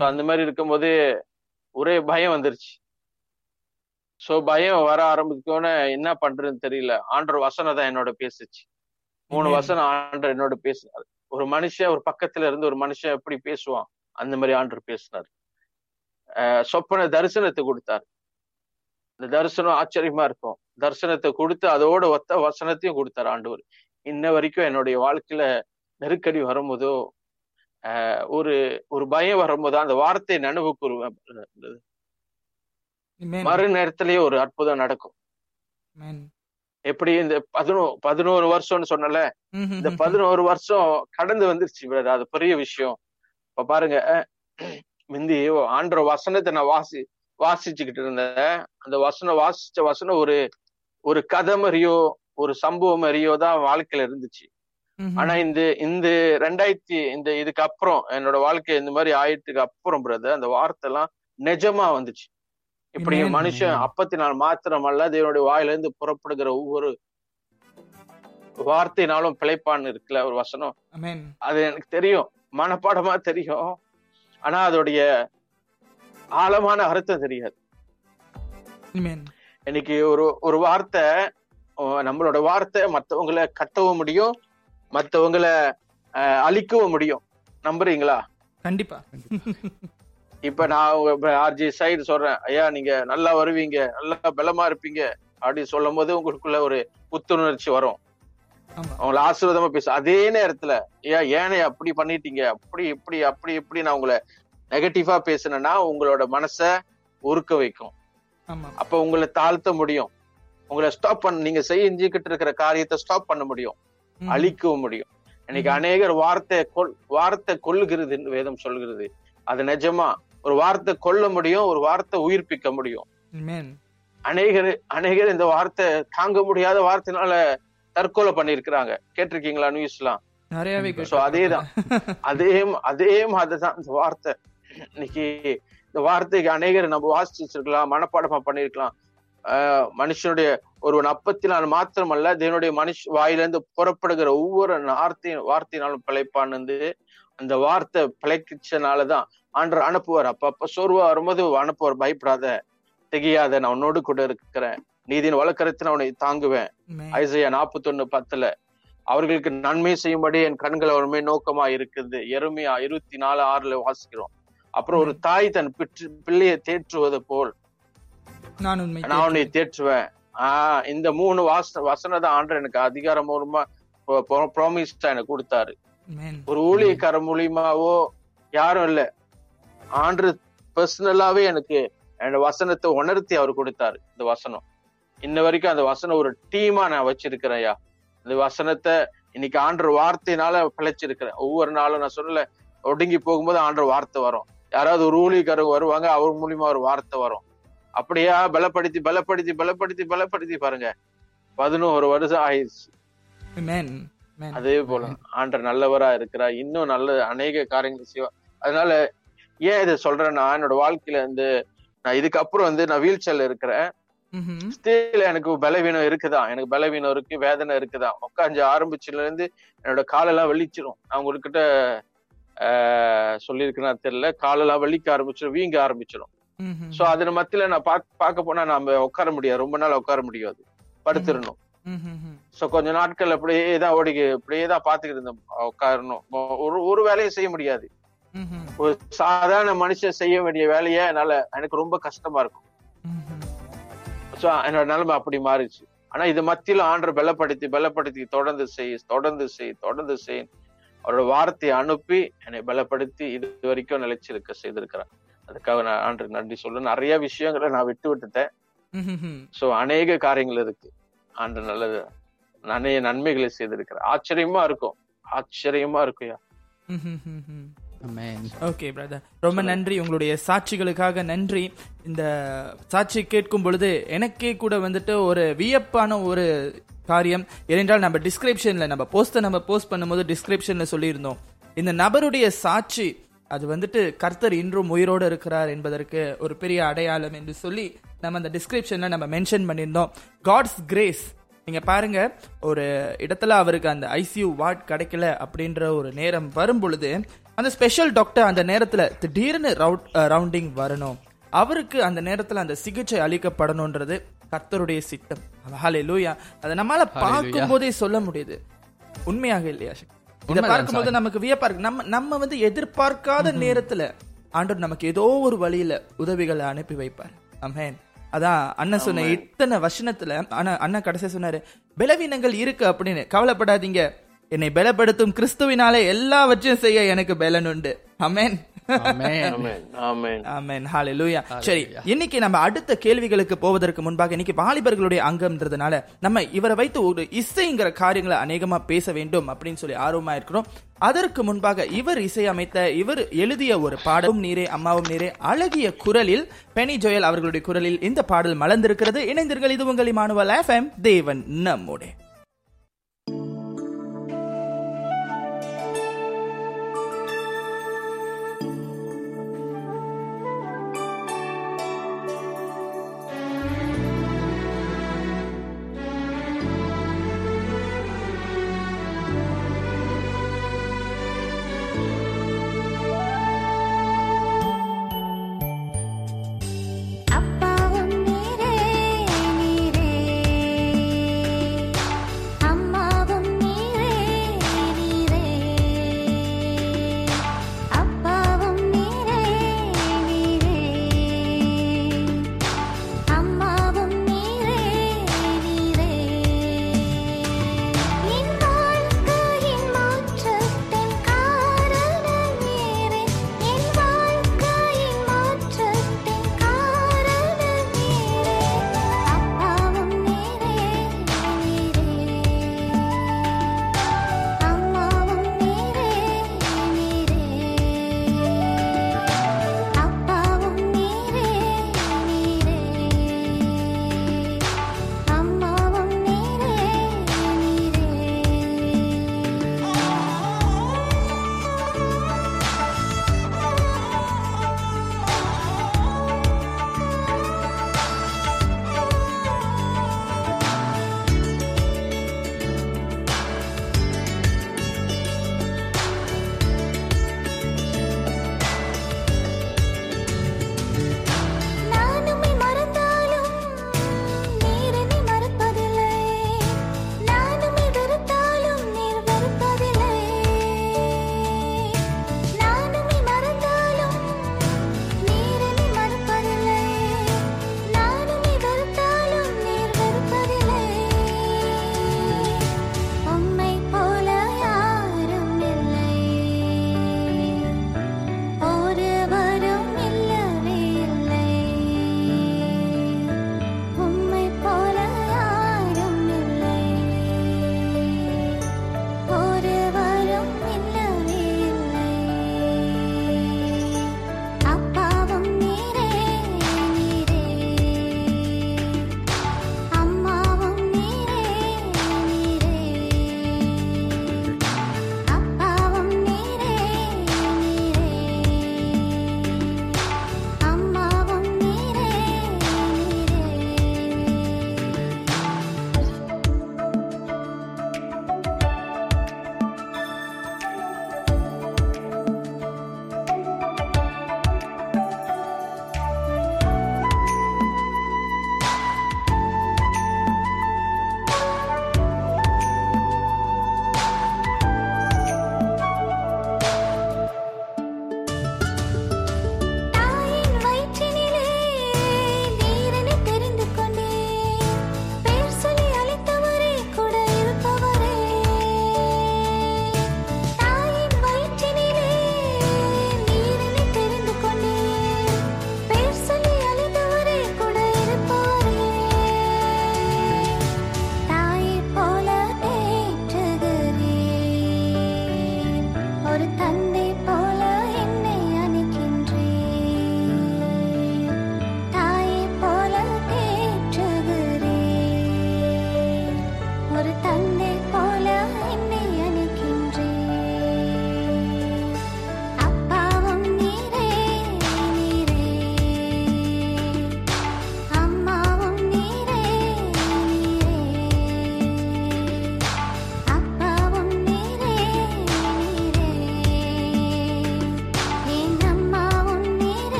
அந்த மாதிரி இருக்கும்போது ஒரே பயம் வந்துருச்சு. ஸோ பயம் வர ஆரம்பிக்கோன்னே என்ன பண்றதுன்னு தெரியல. ஆண்டர் வசனம் தான் என்னோட பேசுச்சு. மூணு. வசனம் ஆண்டர் என்னோட பேசினார். ஒரு மனுஷன் ஒரு பக்கத்துல இருந்து ஒரு மனுஷன் எப்படி பேசுவான்? அந்த மாதிரி ஆண்டர் பேசினார். சொப்பன தரிசனத்தை கொடுத்தார். இந்த தரிசனம் ஆச்சரியமா இருக்கும். தரிசனத்தை கொடுத்து அதோட ஒத்த வசனத்தையும் கொடுத்தார் ஆண்டவர். இன்ன வரைக்கும் என்னுடைய வாழ்க்கையில நெருக்கடி வரும்போதோ ஆஹ் ஒரு ஒரு பயம் வரும்போது அந்த வார்த்தை நினைவு கூறுவேன். மறு நேரத்திலேயே ஒரு அற்புதம் நடக்கும். எப்படி இந்த பதினோ பதினோரு வருஷம்னு சொன்னல இந்த பதினோரு வருஷம் கடந்து வந்துருச்சு. அது பெரிய விஷயம். இப்ப பாருங்க முந்தி ஆண்டர் வசனத்தை நான் வாசி வாசிச்சுக்கிட்டு இருந்தேன். அந்த வசனம் வாசிச்ச வசனம் ஒரு ஒரு கதை மாதிரியோ ஒரு சம்பவம் மாதிரியோ தான் வாழ்க்கையில இருந்துச்சு. ஆனா இந்த இந்த ரெண்டாயிரத்தி இந்த இதுக்கு அப்புறம் என்னோட வாழ்க்கை இந்த மாதிரி ஆயிட்டுக்கு அப்புறம் பிரதர் அந்த வார்த்தை எல்லாம் நிஜமா வந்துச்சு. இப்படி மனுஷன் amen. அப்பத்தினால் மாத்திரமல்ல தேவனுடைய வாயில இருந்து புறப்படுகிற ஒவ்வொரு வார்த்தையினாலும் பிழைப்பான்னு இருக்குல்ல ஒரு வசனம். அது எனக்கு தெரியும். மனப்பாடமா தெரியும். ஆனா அதோடைய ஆழமான அர்த்தம் தெரியாது. இன்னைக்கு ஒரு ஒரு வார்த்தை நம்மளோட வார்த்தை மத்தவங்களை கட்டவும் முடியும் மத்தவங்களை அஹ், அழிக்கவும் முடியும். நம்புறீங்களா? கண்டிப்பா. இப்ப நான் ஆர்ஜி சைடு சொல்றேன் ஐயா நீங்க நல்லா வருவீங்க நல்லா பலமா இருப்பீங்க அப்படின்னு சொல்லும் போது உங்களுக்குள்ள ஒரு புத்துணர்ச்சி வரும். அவங்கள ஆசீர்வாதமா பேச அதே நேரத்துல ஏனே அப்படி பண்ணிட்டீங்க அப்படி இப்படி அப்படி இப்படி நான் உங்களை நெகட்டிவா பேசுனேன்னா உங்களோட மனசை உருக்க வைக்கும். அப்ப உங்களை தாழ்த்த முடியும். உங்களை ஸ்டாப் பண்ண நீங்க செஞ்சுக்கிட்டு இருக்கிற காரியத்தை ஸ்டாப் பண்ண முடியும். அழிக்கவும் முடியும். இன்னைக்கு அநேகர் வார்த்தை கொல் வார்த்தை கொல்லுகிறது வேதம் சொல்கிறது. அது நிஜமா. ஒரு வார்த்தை கொல்ல முடியும் ஒரு வார்த்தை உயிர்ப்பிக்க முடியும். அநேகர் அநேகர் இந்த வார்த்தை தாங்க முடியாத வார்த்தைனால தற்கொலை பண்ணிருக்கிறாங்க கேட்டிருக்கீங்களா நியூஸ்லாம் நிறையவே So, அதேதான். அதே அதே மாதிரிதான் இந்த வார்த்தை. இன்னைக்கு இந்த வார்த்தைக்கு அநேகர் நம்ம வாசிச்சு வச்சிருக்கலாம் மனப்பாடமா பண்ணிருக்கலாம் ஆஹ் மனுஷனுடைய ஒருவன் அப்பத்தினால் மாத்திரமல்ல தேவனுடைய மனுஷ வாயிலிருந்து புறப்படுகிற ஒவ்வொரு வார்த்தையும் வார்த்தையினாலும் பிழைப்பான் வந்து அந்த வார்த்தை பிழைச்சனாலதான் ஆண்டர் அனுப்புவார். அப்ப அப்ப சோர்வா வரும்போது அனுப்புவார். பயப்படாத திகையாத நான் உன்னோடு கூட இருக்கிறேன். நீதியின் வழக்கரத்தின் அவனை தாங்குவேன். ஐசையா நாற்பத்தொன்னு பத்துல அவர்களுக்கு நன்மை செய்யும்படி என் கண்கள் அவருமே நோக்கமா இருக்குது எருமையா இருபத்தி நாலு ஆறுல வாசிக்கிறோம். அப்புறம் ஒரு தாய் தன் பிற்று பிள்ளையை தேற்றுவது போல். நான் உன்னை தேற்றுவேன். ஆஹ் இந்த மூணு வாச வசனத ஆண்டு எனக்கு அதிகாரமூலமா ப்ராமிஸ்டா எனக்கு கொடுத்தாரு. ஒரு ஊழியக்கார மூலியமாவோ யாரும் இல்ல. ஆண்டு பர்சனலாவே எனக்கு அந்த வசனத்தை உணர்த்தி அவர் கொடுத்தாரு இந்த வசனம். இன்ன வரைக்கும் அந்த வசனம் ஒரு டீமா நான் வச்சிருக்கிறேன் ஐயா. இந்த வசனத்தை இன்னைக்கு ஆண்டர் வார்த்தையினால பிழைச்சிருக்கிறேன். ஒவ்வொரு நாளும் நான் சொல்லல ஒடுங்கி போகும்போது ஆண்டர் வார்த்தை வரும். யாராவது ஒரு ஊழியக்காரங்க வருவாங்க அவர் மூலியமா ஒரு வார்த்தை வரும். அப்படியா? பலப்படுத்தி பலப்படுத்தி பலப்படுத்தி பலப்படுத்தி பாருங்க. பதினோரு வருஷம் ஆயிடுச்சு. அதே போல ஆண்டர் நல்லவரா இருக்கிறார் இன்னும் நல்ல அநேக காரியங்கள் செய்வா. அதனால ஏன் இதை சொல்றேன்னா என்னோட வாழ்க்கையில வந்து நான் இதுக்கப்புறம் வந்து நான் வீல் சேர்ல இருக்கிறேன். ஸ்டில் எனக்கு பலவீனம் இருக்குதா? எனக்கு பலவீனம் இருக்கு வேதனை இருக்குதா? உட்காந்து ஆரம்பிச்சுல இருந்து என்னோட காலெல்லாம் வெளிச்சிரும் நான் உங்ககிட்ட சொல்லியிருக்கேன்னா தெரியல. காலெல்லாம் வலிக்க ஆரம்பிச்சிடும் வீங்க ஆரம்பிச்சிடும். சோ அதன் மத்தியில நான் பாக்க பார்க்க போனா நாம உட்கார முடியாது. ரொம்ப நாள் உட்கார முடியாது. படுத்துடணும். சோ கொஞ்ச நாட்கள் அப்படியே தான் ஓடி இப்படியே தான் பாத்துக்கிட்டு இருந்தேன். உட்காரணும். ஒரு ஒரு வேலையும் செய்ய முடியாது. ஒரு சாதாரண மனுஷன் செய்ய வேண்டிய வேலையை என்னால எனக்கு ரொம்ப கஷ்டமா இருக்கும். சோ என்னோட நிலைமை அப்படி மாறிச்சு. ஆனா இது மத்தியில ஆண்டர் பலப்படுத்தி பலப்படுத்தி தொடர்ந்து செய் தொடர்ந்து செய் தொடர்ந்து செய். அவரோட வார்த்தையை அனுப்பி என்னை பலப்படுத்தி இது வரைக்கும் நிலைச்சிருக்க செய்திருக்கிறார். அதுக்காக நான் ஆண்டருக்கு நன்றி சொல்ல நிறைய விஷயங்களை நான் விட்டு விட்டுட்டேன். சோ அநேக காரியங்கள் இருக்கு. ஆண்டு நல்லது நிறைய நன்மைகளை செய்திருக்கிறார். ஆச்சரியமா இருக்கும். ஆச்சரியமா இருக்குயா. ஓகே பிரதர் ரொம்ப நன்றி. உங்களுடைய சாட்சிகளுக்காக நன்றி. இந்த சாட்சி கேட்கும் பொழுது எனக்கே கூட வந்துட்டு ஒரு வியப்பான ஒரு காரியம். ஏனென்றால் நம்ம டிஸ்கிரிப்ஷன்ல நம்ம போஸ்ட்டை நம்ம போஸ்ட் பண்ணும்போது டிஸ்கிரிப்ஷன்ல சொல்லியிருந்தோம். இந்த நபருடைய சாட்சி அது வந்துட்டு கர்த்தர் இன்றும் உயிரோடு இருக்கிறார் என்பதற்கு ஒரு பெரிய அடையாளம் என்று சொல்லி நம்ம அந்த டிஸ்கிரிப்ஷன்ல நம்ம மென்ஷன் பண்ணியிருந்தோம். காட்ஸ் கிரேஸ் நீங்க பாருங்க ஒரு இடத்துல அவருக்கு அந்த ஐசியூ வார்ட் கிடைக்கல அப்படின்ற ஒரு நேரம் வரும் பொழுது அந்த ஸ்பெஷல் டாக்டர் அந்த நேரத்துல திடீர்னு ரவுண்டிங் வரணும். அவருக்கு அந்த நேரத்துல அந்த சிகிச்சை அளிக்கப்படணும்ன்றது கர்த்தருடைய சித்தம். ஹாலே லூயா அதை நம்மால பார்க்கும் போதே சொல்ல முடியுது. உண்மையாக இல்லையா? இதை பார்க்கும்போது நமக்கு வியப்பா இருக்கு. நம்ம நம்ம வந்து எதிர்பார்க்காத நேரத்துல ஆண்டவர் நமக்கு ஏதோ ஒரு வழியில உதவிகளை அனுப்பி வைப்பார். அமேன் அதான் அண்ணன் சொன்ன இத்தனை வசனத்துல ஆனா அண்ணன் கடைசியா சொன்னாரு பலவீனங்கள் இருக்கு அப்படின்னு. கவலைப்படாதீங்க. என்னை பலப்படுத்தும் கிறிஸ்துவினாலே எல்லாவற்றையும் செய்ய எனக்கு பலன் உண்டு. அமேன் Amen. ஆமென் ஆமென் ஆமென் ஹalleluya சரி இன்னைக்கு நம்ம அடுத்த கேள்விகளுக்கு போவதற்கு முன்பாக இன்னைக்கு வாலிபர்களுடைய அங்கம்ன்றதுனால நம்ம இவரை வைத்து ஒரு இசைங்கிற காரியங்களை அநேகமா பேச வேண்டும் அப்படின்னு சொல்லி ஆர்வமா இருக்கிறோம். அதற்கு முன்பாக இவர் இசையமைத்த இவர் எழுதிய ஒரு பாடலும் நீரே அம்மாவும் நீரே அழகிய குரலில் பெனி ஜோயல் அவர்களுடைய குரலில் இந்த பாடல் மலர்ந்திருக்கிறது. இணைந்தீர்கள் இது உங்கள் இமானுவல் எஃப்எம் தேவன் நம்முடைய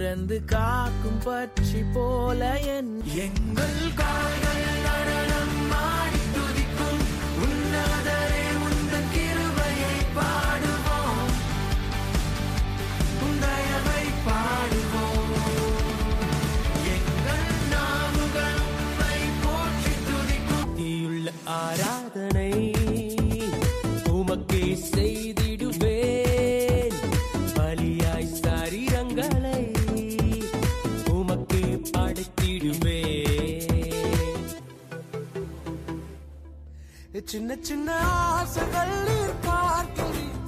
பறந்து காக்கும் பற்றி போல என் எங்கள் கால்கள் சின்ன சின்ன ஆசைகள் நீர் பார்க்கிறீர்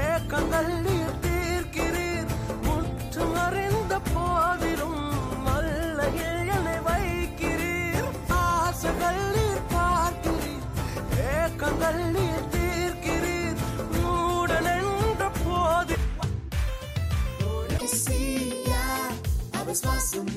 ஏக்கங்கள் நீர் தீர்க்கிறீர். முற்றும் அறிந்த போதிலும் மல்லையில் இழனை வைக்கிறீர். ஆசைகள் நீர் பார்க்கிறீர் ஏக்கங்கள் நீர் தீர்க்கிறீர். மூடன் என்ற சுவாசம்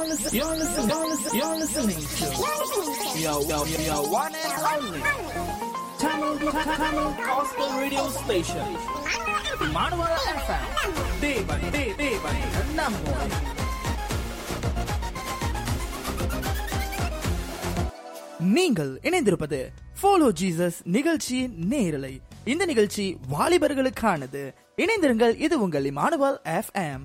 You're, you're, you're, listen, you're, listen, you're, listen, you're listening to your, your, your one and only Tamil, Tamil Gospel Radio Station. Manuel FM. Day by day, day by day. Number one. நீங்கள் இணைந்திருப்பது follow Jesus நிகழ்ச்சி நேரலை இந்த நிகழ்ச்சி வாலிபர்களுக்கானது இணைந்திருங்கள் இது உங்கள் Emmanuel FM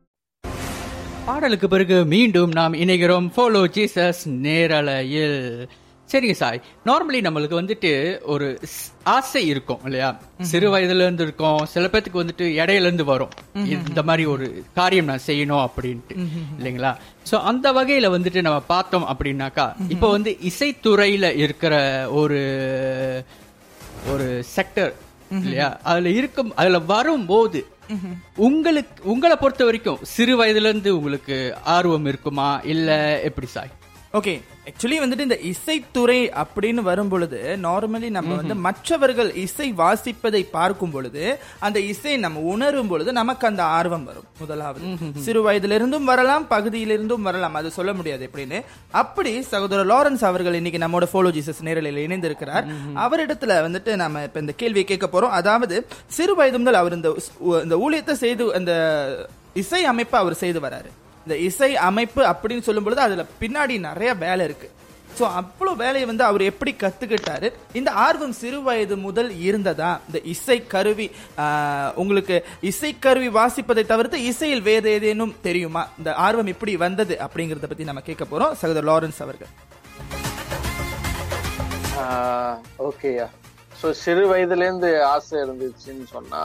பாடலுக்கு பிறகு மீண்டும் நாம் இணைகிறோம். ஃபாலோ ஜீசஸ் நேரலையில். சரிங்க சாய். நார்மலி நம்மளுக்கு வந்துட்டு ஒரு ஆசை இருக்கும் இல்லையா? சிறு வயதுல இருந்து இருக்கும். சில பேத்துக்கு வந்துட்டு இடையில இருந்து வரும் இந்த மாதிரி ஒரு காரியம் நான் செய்யணும் அப்படின்ட்டு இல்லைங்களா? சோ அந்த வகையில வந்துட்டு நம்ம பார்த்தோம் அப்படின்னாக்கா இப்போ வந்து இசைத்துறையில இருக்கிற ஒரு ஒரு செக்டர் இல்லையா? அதுல இருக்கும் அதுல வரும்போது உங்களுக்கு உங்களை பொறுத்த வரைக்கும் சிறு வயதுல இருந்து உங்களுக்கு ஆர்வம் இருக்குமா? இல்ல எப்படி சாய்? ஓகே ஆக்சுவலி வந்துட்டு இந்த இசைத்துறை அப்படின்னு வரும் பொழுது நார்மலி நம்ம வந்து மற்றவர்கள் இசை வாசிப்பதை பார்க்கும் பொழுது அந்த இசை நம்ம உணரும் பொழுது நமக்கு அந்த ஆர்வம் வரும். முதலாவது சிறு வயதிலிருந்தும் வரலாம் பகுதியிலிருந்தும் வரலாம் அது சொல்ல முடியாது எப்படின்னு. அப்படி சகோதரர் லாரன்ஸ் அவர்கள் இன்னைக்கு நம்மோட ஃபோலோ ஜீசஸ் நேரலையில் இணைந்திருக்கிறார். அவரிடத்துல வந்துட்டு நம்ம இப்ப இந்த கேள்வியை கேட்க போறோம். அதாவது சிறு வயது முதல் அவர் இந்த இந்த ஊழியத்தை செய்து அந்த இசை அமைப்பை அவர் செய்து வராரு. இந்த இசை அமைப்பு அப்படின்னு சொல்லும் பொழுது அதுல பின்னாடி நிறைய வேலை இருக்கு. ஸோ அவ்வளோ வேலையை வந்து அவர் எப்படி கத்துக்கிட்டாரு? இந்த ஆர்வம் சிறு வயது முதல் இருந்ததா? இந்த இசை கருவி உங்களுக்கு இசை கருவி வாசிப்பதை தவிர்த்து இசையில் வேறு ஏதேனும் தெரியுமா? இந்த ஆர்வம் எப்படி வந்தது அப்படிங்கறத பத்தி நம்ம கேட்க போறோம். சகோதர் லாரன்ஸ் அவர்கள். ஓகேயா ஸோ சிறு வயதுலேருந்து ஆசை இருந்துச்சுன்னு சொன்னா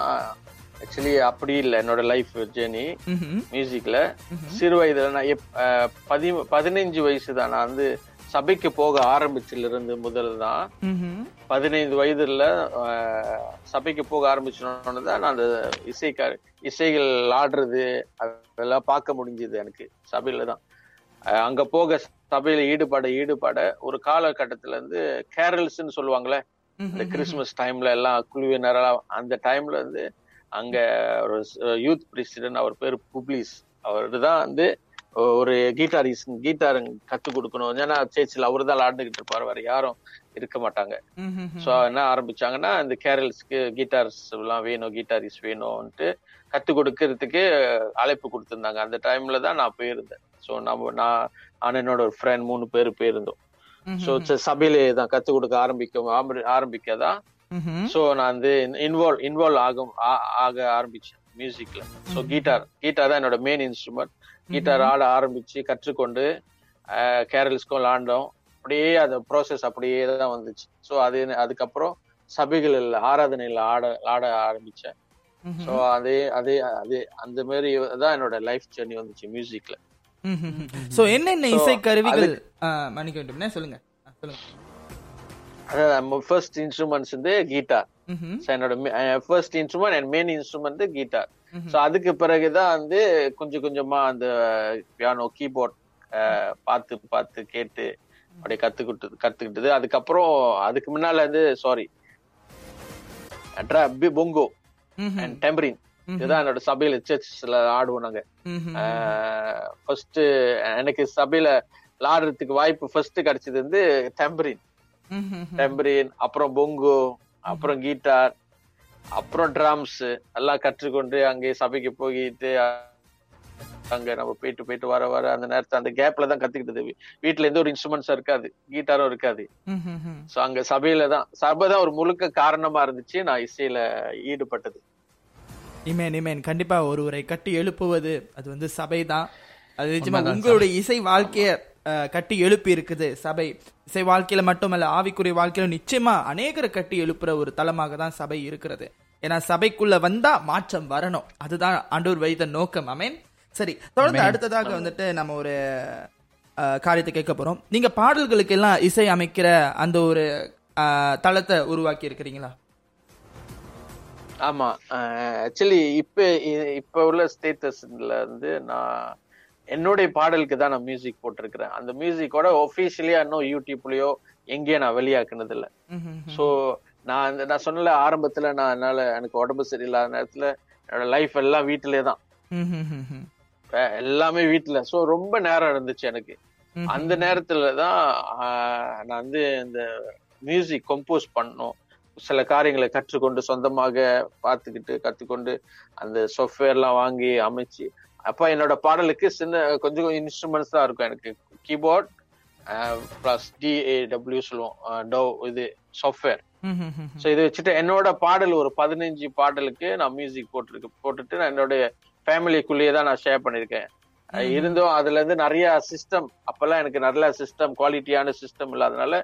ஆக்சுவலி அப்படி இல்லை. என்னோட லைஃப் ஜேர்னி மியூசிக்ல சிறு வயதுல நான் பதி பதினஞ்சு வயசு தான் நான் வந்து சபைக்கு போக ஆரம்பிச்சில இருந்து முதல் தான். பதினைந்து வயதுல சபைக்கு போக ஆரம்பிச்சோன்னு தான் நான் அந்த இசை இசைகள் ஆடுறது அதெல்லாம் பார்க்க முடிஞ்சது எனக்கு சபையில தான். அங்க போக சபையில ஈடுபட ஈடுபட ஒரு காலகட்டத்துல இருந்து கேரல்ஸ்ன்னு சொல்லுவாங்களே இந்த கிறிஸ்துமஸ் டைம்ல எல்லாம் குழுவினரெல்லாம் அந்த டைம்ல வந்து அங்க ஒரு யூத் பிரசிடென்ட் அவர் பேர் புப்ளிஸ் அவரு தான் வந்து ஒரு கீட்டாரிஸ் கீட்டார் கத்து கொடுக்கணும். ஏன்னா சேர்ச்சில் அவரு தான் ஆடிக்கிட்டு இருப்பாரு. வேற யாரும் இருக்க மாட்டாங்க. சோ என்ன ஆரம்பிச்சாங்கன்னா இந்த கேரல்ஸ்க்கு கீட்டார்ஸ் எல்லாம் வேணும் கீட்டாரிஸ் வேணும்ட்டு கத்து கொடுக்கறதுக்கு அழைப்பு கொடுத்திருந்தாங்க. அந்த டைம்ல தான் நான் போயிருந்தேன். சோ நம்ம நான் நான் என்னோட ஒரு ஃப்ரெண்ட் மூணு பேர் போயிருந்தோம். சோ சபையிலே தான் கத்து கொடுக்க ஆரம்பிக்க ஆரம்பி- ஆரம்பிக்கதான் ம்ஹும். சோ நான் வந்து இன்வால்வ் இன்வால்வ் ஆகும் ஆக ஆரம்பிச்சேன் மியூசிக்ல சோ கீட்டார் கீட்டார் தான் என்னோட மெயின் இன்ஸ்ட்ருமெண்ட் கீட்டார் ஆட ஆரம்பிச்சு கற்றுக்கொண்டு கேரல்ஸ்க்கும் ஆண்டோம் அப்படியே அந்த ப்ராசஸ் அப்படியே தான் வந்துச்சு. சோ அது அதுக்கப்புறம் சபைகளில் ஆராதனையில ஆட ஆட ஆரம்பிச்சேன். சோ அதே அதே அதே அந்த மாதிரி தான் என்னோட லைஃப் ஜெர்னி வந்துச்சு மியூசிக்ல சோ என்னென்ன So, இசை கருவிகள் மன்னிக்க வேண்டும். சொல்லுங்க? சொல்லுங்க. ஃபர்ஸ்ட் இன்ஸ்ட்ருமெண்ட்ஸ் வந்து கீட்டார் என்னோட first instrument and main instrument guitar so அதுக்கு பிறகுதான் வந்து கொஞ்சம் கொஞ்சமா அந்த பியானோ கீபோர்ட் பார்த்து பார்த்து கேட்டு அப்படியே கத்துக்கிட்டு கத்துக்கிட்டது. அதுக்கப்புறம் அதுக்கு முன்னால வந்து சாரி பொங்கோ ம்ஹும். அண்ட் டெம்பரின் இதுதான் என்னோட சபையில சர்ச்ல ஆடுவோம் நாங்க. ஃபர்ஸ்ட் எனக்கு சபையில ஆடுறதுக்கு வாய்ப்பு ஃபர்ஸ்ட் கிடைச்சது வந்து டெம்பரின். டெம்பரின் அப்புறம் பொங்கோ அப்புறம் கீட்டார் அப்புறம் ட்ரம்ஸ் எல்லாம் கற்றுக்கொண்டு அங்கே சபைக்கு போயிட்டு அங்க நம்ம போயிட்டு போயிட்டு வர வர அந்த நேரத்தை அந்த கேப்ல தான் கத்துக்கிட்டது வீ- வீட்ல எந்த ஒரு இன்ஸ்ட்ருமெண்ட்ஸும் இருக்காது கீட்டாரும் இருக்காது. சோ அங்க சபையில தான் சபை தான் ஒரு முழுக்க காரணமா இருந்துச்சு. நான் இசையில ஈடுபட்டது. இமேன் இமேன் கண்டிப்பா ஒருவரை கட்டி எழுப்புவது அது வந்து சபை தான் அது நிஜமா உங்களுடைய இசை வாழ்க்கைய கட்டி எழுப்பி இருக்குது. சபை இசை வாழ்க்கையில மட்டுமல்ல ஆவிக்குரிய வாழ்க்கையில நிச்சயமா அநேகரை கட்டி எழுப்புற ஒரு தலமாக தான் சபை இருக்கிறது. ஏன்னா சபைக்குள்ள வந்தா மாற்றம் வரணும். அதுதான் ஆண்டவர் வைத்த நோக்கம். அமேன் சரி தொடர்ந்து. அடுத்ததாக வந்துட்டு நம்ம ஒரு அஹ், காரியத்தை கேட்க போறோம். நீங்க பாடல்களுக்கு எல்லாம் இசை அமைக்கிற அந்த ஒரு அஹ், தளத்தை உருவாக்கி இருக்கிறீங்களா? ஆமா. ஆக்சுவலி இப்ப இப்ப உள்ள ஸ்டேட்டஸ்ல வந்து நான் என்னுடைய பாடலுக்கு தான் நான் மியூசிக் போட்டிருக்கிறேன். அந்த மியூசிக்கோட ஒபிஷியலியா இன்னும் யூடியூப்லயோ எங்கேயும் நான் வெளியாக்குனது இல்ல சோ நான் அந்த- நான் சொன்னல ஆரம்பத்துல நான் என்னால எனக்கு உடம்பு சரியில்லாத நேரத்துல என்னோட லைஃப் எல்லாம் வீட்டிலே தான். எல்லாமே வீட்டுல. சோ ரொம்ப நேரம் இருந்துச்சு எனக்கு. அந்த நேரத்துல தான் நான் வந்து இந்த மியூசிக் கம்போஸ் பண்ணணும். சில காரியங்களை கற்றுக்கொண்டு சொந்தமாக பார்த்துக்கிட்டு கத்துக்கொண்டு அந்த software எல்லாம் வாங்கி அமைச்சு அப்ப என்னோட பாடலுக்கு சின்ன கொஞ்சம் இன்ஸ்ட்ருமெண்ட்ஸ் தான் இருக்கும் எனக்கு. கீபோர்ட் பிளஸ் டிஏடபிள்யூ சொல்லுவோம். டோ இது சாஃப்ட்வேர் ஸோ இதை வச்சுட்டு என்னோட பாடல் ஒரு பதினஞ்சு பாடலுக்கு நான் மியூசிக் போட்டிருக்கு போட்டுட்டு நான் என்னோட ஃபேமிலிக்குள்ளேயே தான் நான் ஷேர் பண்ணியிருக்கேன். இருந்தும் அதுல இருந்து நிறைய சிஸ்டம் அப்பெல்லாம் எனக்கு நல்ல சிஸ்டம் குவாலிட்டியான சிஸ்டம் இல்லாதனால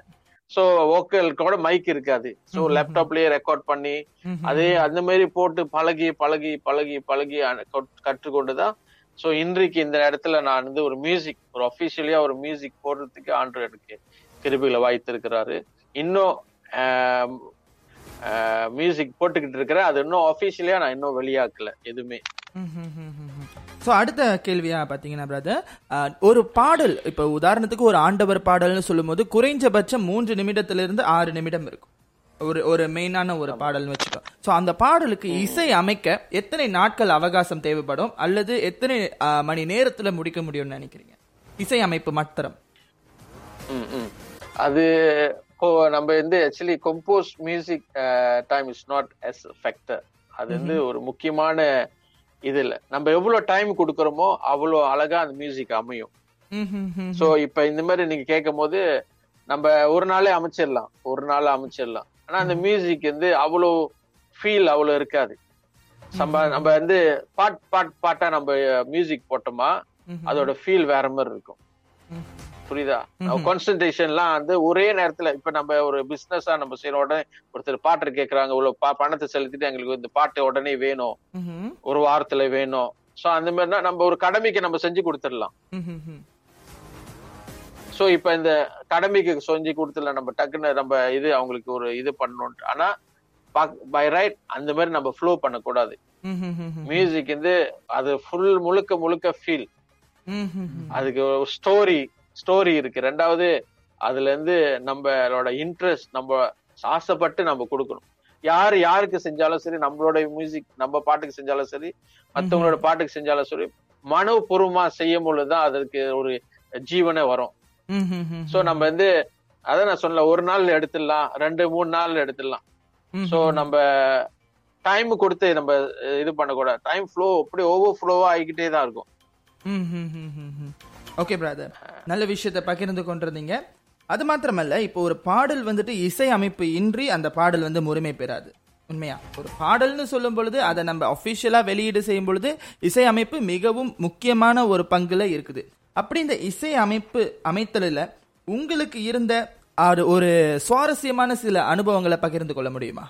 ஸோ வோக்கல் கூட மைக் இருக்காது. ஸோ லேப்டாப்லயே ரெக்கார்ட் பண்ணி அதே அந்த மாதிரி போட்டு பழகி பழகி பழகி பழகி அ- கற்- கற்றுக்கொண்டுதான் ஸோ இன்றைக்கு இந்த இடத்துல நான் வந்து ஒரு மியூசிக் ஒரு அஃபிஷியலியா ஒரு மியூசிக் போடுறதுக்கு ஆண்டு எனக்கு கிருபிகளை வாய்த்திருக்கிறாரு. இன்னும் மியூசிக் போட்டுக்கிட்டு இருக்கிறேன். அது இன்னும் அஃபிஷியலியா நான் இன்னும் வெளியாக்கல எதுவுமே. ஸோ அடுத்த கேள்வியா பாத்தீங்கன்னா பிரதர் ஒரு பாடல் இப்போ உதாரணத்துக்கு ஒரு ஆண்டவர் பாடல்னு சொல்லும்போது குறைஞ்சபட்சம் மூன்று நிமிடத்திலிருந்து ஆறு நிமிடம் இருக்கும். ஒரு ஒரு மெயினான ஒரு பாடல்னு வச்சுக்கோ. ஸோ அந்த பாடலுக்கு இசை அமைக்க எத்தனை நாட்கள் அவகாசம் தேவைப்படும்? அல்லது எத்தனை மணி நேரத்துல முடிக்க முடியும்னு நினைக்கிறீங்க? இசை அமைப்பு மாத்திரம். அது இப்போ நம்ம வந்து actually compose music time is not as factor அது வந்து ஒரு முக்கியமான இது இல்ல. நம்ம எவ்வளவு டைம் கொடுக்கறோமோ அவ்வளவு அழகா அந்த மியூசிக் அமையும். சோ இப்ப இந்த மாதிரி நீங்க கேட்கும் போது நம்ம ஒரு நாளே அமைச்சிடலாம். ஒரு நாள் அமைச்சிடலாம். ஆனா அந்த மியூசிக் வந்து அவ்வளவு ஃபீல் அவ்வளவு இருக்காது. நம்ம நம்ம வந்து பாட் பாட் பாட்டா நம்ம மியூசிக் போட்டோமா அதோட ஃபீல் வேற மாதிரி இருக்கும். புரியுதா? கான்சன்ட்ரேஷன்லாம் வந்து ஒரே நேரத்துல இப்ப நம்ம ஒரு பிசினஸா நம்ம செய்யற உடனே ஒருத்தர் பாட்டு கேக்குறாங்க இவ்வளவு பணத்தை செலுத்திட்டு எங்களுக்கு இந்த பாட்டு உடனே வேணும். ஒரு வாரத்துல வேணும். சோ அந்த மாதிரினா நம்ம ஒரு கடமைக்கு நம்ம செஞ்சு கொடுத்துடலாம். சோ இப்ப இந்த கடமைக்கு சொஞ்சி கொடுத்துல நம்ம டக்குன்னு நம்ம இது அவங்களுக்கு ஒரு இது பண்ணணும் ஆனா பை ரைட் அந்த மாதிரி நம்ம ஃப்ளோ பண்ணக்கூடாது. மியூசிக் வந்து அது ஃபுல் முழுக்க முழுக்க ஃபீல் அதுக்கு ஸ்டோரி ஸ்டோரி இருக்கு. ரெண்டாவது அதுல இருந்து நம்மளோட இன்ட்ரெஸ்ட் நம்ம ஆசைப்பட்டு நம்ம கொடுக்கணும். யாரு யாருக்கு செஞ்சாலும் சரி நம்மளோட மியூசிக் நம்ம பாட்டுக்கு செஞ்சாலும் சரி மத்தவங்களோட பாட்டுக்கு செஞ்சாலும் சரி மனப்பூர்வமா செய்யும் பொழுதுதான் அதுக்கு ஒரு ஜீவனே வரும். சோ நம்ம வந்து அதான் நான் சொன்னல ஒரு நாள் எடுத்துடலாம் ரெண்டு மூணு நாள் எடுத்துடலாம். சோ நம்ம டைம் கொடுத்து நம்ம இது பண்ணக்கூடாது. டைம் ஃப்ளோ அப்படி ஓவர் ஃப்ளோவா ஆகிக்கிட்டே தான் இருக்கும். ஓகே பிரதர் நல்ல விஷயத்தை பகிர்ந்து கொண்டிருந்தீங்க. அது மாத்திரமல்ல இப்போ ஒரு பாடல் வந்துட்டு இசை அமைப்பு இன்றி அந்த பாடல் வந்து முழுமை பெறாது. உண்மையா? ஒரு பாடல்னு சொல்லும் பொழுது அதை நம்ம அஃபிஷியலா வெளியீடு செய்யும் பொழுது இசை அமைப்பு மிகவும் முக்கியமான ஒரு பங்குல இருக்குது. அப்படி இந்த இசை அமைப்பு அமைத்தலில் உங்களுக்கு இருந்த ஒரு சுவாரஸ்யமான சில அனுபவங்களை பகிர்ந்து கொள்ள முடியுமா?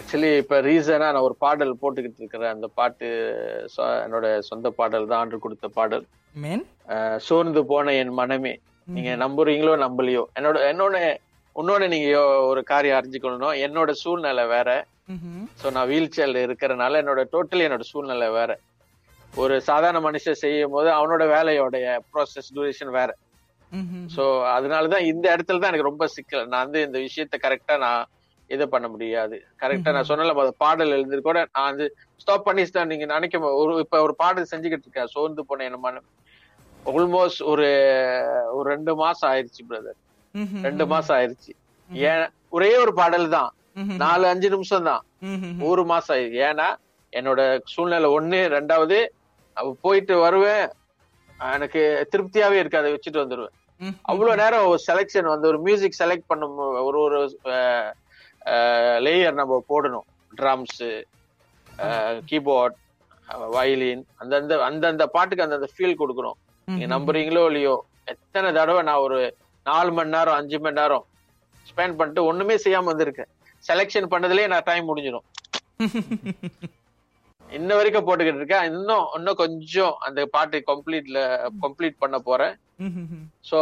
ஆக்சுவலி இப்ப ரீசனா நான் ஒரு பாடல் போட்டுக்கிட்டு இருக்கிறேன். அந்த பாட்டு என்னோட சொந்த பாடல் தான். ஆண்டு கொடுத்த பாடல். மேன் சோர்ந்து போன என் மனமே. நீங்க நம்புறீங்களோ நம்பலையோ. என்னோட என்னோட இன்னொன்னு நீங்க ஒரு காரியம் அறிஞ்சுக்கணும் என்னோட சூழ்நிலை வேற. சோ நான் வீல் சேர்ல இருக்கிறனால என்னோட டோட்டலி என்னோட சூழ்நிலை வேற. ஒரு சாதாரண மனுஷன் செய்யும் போது அவனோட வேலையோடைய ப்ராசஸ் டூரேஷன் வேற. சோ அதனாலதான் இந்த இடத்துல தான் எனக்கு ரொம்ப சிக்கல். நான் வந்து இந்த விஷயத்த கரெக்டா நான் இது பண்ண முடியாது. கரெக்டா நான் சொன்னல முத பாடல் எழுந்து கூட நான் வந்து ஸ்டாப் பண்ணிட்டு நீங்க நினைக்க ஒரு இப்ப ஒரு பாடல் செஞ்சுக்கிட்டு இருக்கேன் சோர்ந்து போன என்ன மனம் ஆல்மோஸ்ட் ஒரு ஒரு ரெண்டு மாசம் ஆயிருச்சு பிரதர் ரெண்டு மாசம் ஆயிருச்சு. ஏன் ஒரே ஒரு பாடல் தான் நாலு அஞ்சு நிமிஷம் தான் ஒரு மாசம் ஆயிடுச்சு ஏன்னா என்னோட சூழ்நிலை ஒண்ணு ரெண்டாவது போயிட்டு வருவேன். எனக்கு திருப்தியாவே இருக்காது வச்சுட்டு வந்துருவேன். அவ்வளவு நேரம் செலெக்ஷன் வந்து ஒரு மியூசிக் செலக்ட் பண்ணும் ஒரு ஒரு லேயர் நம்ம போடணும். ட்ரம்ஸ் கீபோர்ட் வயலின் அந்தந்த அந்தந்த பாட்டுக்கு அந்தந்த ஃபீல் கொடுக்கணும். நீங்க நம்புறீங்களோ இல்லையோ எத்தனை தடவை நான் ஒரு நாலு மணி நேரம் அஞ்சு மணி நேரம் ஸ்பெண்ட் பண்ணிட்டு ஒண்ணுமே செய்யாம வந்திருக்கேன் செலெக்ஷன் பண்ணதுலயே நான் டைம் முடிஞ்சிடும். இன்ன வரைக்கும் போட்டுக்கிட்டு இருக்கேன். இன்னும் இன்னும் கொஞ்சம் அந்த பாட்டு கம்ப்ளீட்ல கம்ப்ளீட் பண்ண போறேன். சோ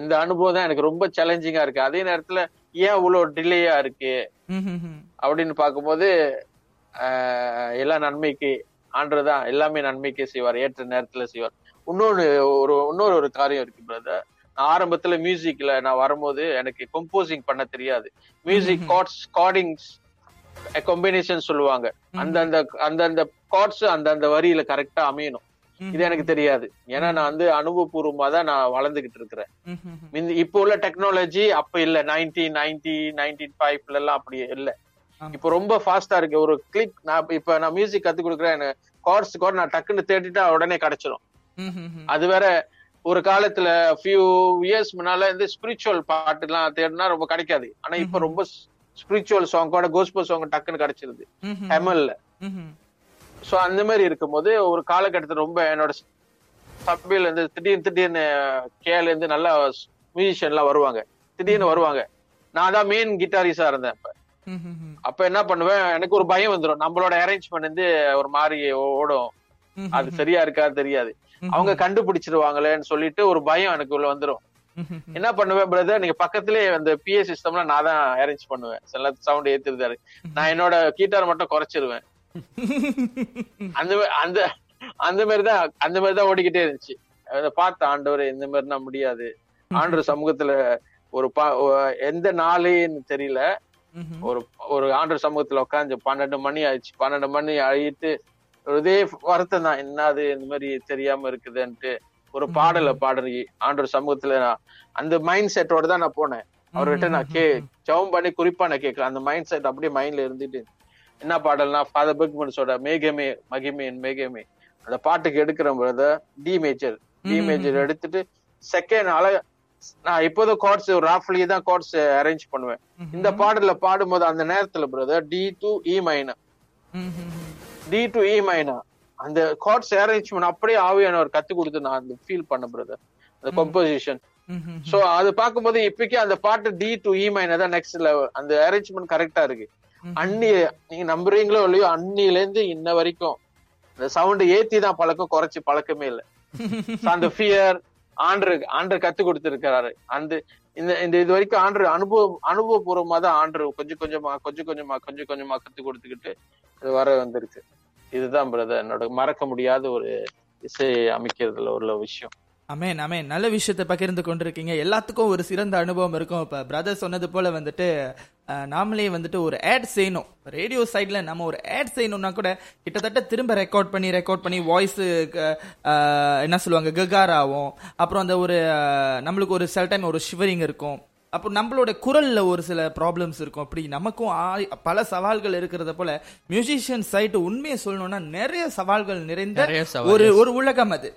இந்த அனுபவம் தான் எனக்கு ரொம்ப சேலஞ்சிங்கா இருக்கு. அதே நேரத்துல ஏன் இவ்வளவு டிலேயா இருக்கு? அப்படின்னு பார்க்கும்போது எல்லா நன்மைக்கு ஆண்டுதான் எல்லாமே நன்மைக்கே செய்வார் ஏற்ற நேரத்துல செய்வார். இன்னொன்னு ஒரு இன்னொரு ஒரு காரியம் இருக்கு பிரதர் ஆரம்பத்துல மியூசிக்ல நான் வரும்போது எனக்கு கம்போசிங் பண்ண தெரியாது. மியூசிக் கார்ட்ஸ் கார்டிங்ஸ் காம்பினேஷன் சொல்லுவாங்க. அந்தந்த அந்தந்த கார்ட்ஸ் அந்தந்த வரியில கரெக்டா அமையணும். இது எனக்கு தெரியாது. ஏன்னா நான் வந்து அனுபவபூர்வமா தான் நான் வளர்ந்துகிட்டு இருக்கிறேன். இப்போ உள்ள டெக்னாலஜி அப்ப இல்ல. நைன்டீன் நைன்டி நைன்டீன் ஃபைவ்ல எல்லாம் அப்படி இல்ல. இப்போ ரொம்ப ஃபாஸ்டா இருக்கு. ஒரு கிளிக் நான் இப்ப- நான் மியூசிக் கத்து கொடுக்குறேன். கார்ட்ஸ் கார்ட் நான் டக்குன்னு தேடிட்டா உடனே கிடைச்சிரும். அது வேற ஒரு காலத்துல ஃபியூ இயர்ஸ் முன்னால இந்த ஸ்பிரிச்சுவல் பாட்டு எல்லாம் தேடினா ரொம்ப கிடைக்காது. ஆனா இப்ப ரொம்ப ஸ்பிரிச்சுவல் சாங் கூட கோஸ்பல் சாங் டக்குன்னு கிடைச்சிருது. தமிழ்ல. சோ அந்த மாதிரி இருக்கும்போது ஒரு காலகட்டத்துல ரொம்ப என்னோட சபையில இருந்து திடீர்னு திடீர்னு கேல இருந்து நல்ல மியூசிஷியன் எல்லாம் வருவாங்க. திடீர்னு வருவாங்க. நான் தான் மெயின் கிட்டாரிஸா இருந்தேன் அப்ப. அப்ப என்ன பண்ணுவேன் எனக்கு ஒரு பயம் வந்துடும் நம்மளோட அரேஞ்ச்மெண்ட் வந்து ஒரு மாதிரி ஓடும். அது சரியா இருக்கா தெரியாது. அவங்க கண்டுபிடிச்சிருவாங்களேன்னு சொல்லிட்டு ஒரு பயம் எனக்கு உள்ள வந்துரும். என்ன பண்ணுவேன் பிரதர் நீங்க பக்கத்துலயே அந்த பிஏ சிஸ்டம்ல நான் தான் அரேஞ்ச் பண்ணுவேன். சில சவுண்ட் ஏத்திருந்தாரு நான் என்னோட கீட்டார் மட்டும் குறைச்சிருவேன். அந்த அந்த அந்த மாதிரி தான் அந்த மாதிரி தான் ஓடிக்கிட்டே இருந்துச்சு. அதை பார்த்த ஆண்டவர் இந்த மாதிரினா முடியாது. ஆண்டவர் சமூகத்துல ஒரு எந்த நாளேன்னு தெரியல. ஒரு ஒரு ஆண்டவர் சமூகத்துல உட்காந்து பன்னெண்டு மணி ஆயிடுச்சு. பன்னெண்டு மணி ஆயிட்டு இதே வருத்தம் தான். என்னது இந்த மாதிரி தெரியாம இருக்குதுன்ட்டு ஒரு பாடலை பாடுறி ஆண்டவர் சமூகத்துல நான் அந்த மைண்ட் செட்டோட தான் நான் போனேன். அவர்கிட்ட நான் கே ஜெபம் பண்ணி குறிப்பா நான் கேட்கல. அந்த மைண்ட் செட் அப்படியே மைண்ட்ல இருந்துட்டு என்ன பாடல்னா ஃபாதர் பெக்மன்ஸோட மேகமே மகிமேன் மேகமே. அந்த பாட்டுக்கு எடுக்கிற brother D major D major எடுத்துட்டு செகண்ட் அழக நான் இப்போதும் கார்ட்ஸ் ராஃப்லி தான் கார்ட்ஸ் அரேஞ்ச் பண்ணுவேன். இந்த பாடல்ல பாடும்போது அந்த நேரத்துல brother D to E minor D to E minor அந்த கார்ட்ஸ் அரேஞ்ச்மெண்ட் அப்படியே ஆவியானவர் கத்து கொடுத்து நான் அந்த ஃபீல் பண்ண பிரதர் அந்த கம்போசிஷன் சோ அது பார்க்கும்போது இப்பக்கே அந்த பாட்டு டி டு இ மைனர் தான் நெக்ஸ்ட் லெவல் அந்த அரேஞ்ச்மெண்ட் கரெக்டா இருக்கு. அன்னி நீங்க நம்புறீங்களோ இல்லையோ அன்னில இருந்து இன்ன வரைக்கும் இந்த சவுண்ட் ஏத்தி தான் பழக்கம் குறைச்சி பழக்கமே இல்லை. அந்த ஃபியர் ஆண்டர் ஆண்டர் கத்து கொடுத்திருக்கிறாரு. அந்த இந்த இந்த இது வரைக்கும் ஆண்டர் அனுபவம் அனுபவபூர்வமா தான் ஆண்டர் கொஞ்சம் கொஞ்சமா கொஞ்சம் கொஞ்சமா கொஞ்சம் கொஞ்சமா கத்து கொடுத்துக்கிட்டு வர வந்திருக்கு இதுதான் பிரதர் என்னோட மறக்க முடியாத ஒரு இசை அமைக்கிறதுல உள்ள விஷயம். அமேன் அமேன் நல்ல விஷயத்தை பகிர்ந்து கொண்டிருக்கீங்க. எல்லாத்துக்கும் ஒரு சிறந்த அனுபவம் இருக்கும். இப்ப பிரதர் சொன்னது போல வந்துட்டு நாமளே வந்துட்டு ஒரு ஆட் செய்யணும். ரேடியோ சைட்ல நம்ம ஒரு ஆட் செய்யணும்னா கூட கிட்டத்தட்ட திரும்ப ரெக்கார்ட் பண்ணி ரெக்கார்ட் பண்ணி வாய்ஸ் என்ன சொல்லுவாங்க ககார் ஆகும் அப்புறம் அந்த ஒரு நம்மளுக்கு ஒரு சில டைம் ஒரு ஷிவரிங் இருக்கும். அப்புறம் நம்மளோட குரல்ல ஒரு சில ப்ராப்ளம்ஸ் இருக்கும். அப்படி நமக்கும் பல சவால்கள் இருக்கிறத போல மியூசிஷியன் சைட் உண்மையை சொல்லணும்னா நிறைய சவால்கள் நிறைந்த ஒரு. ஒரு உலகம் அது.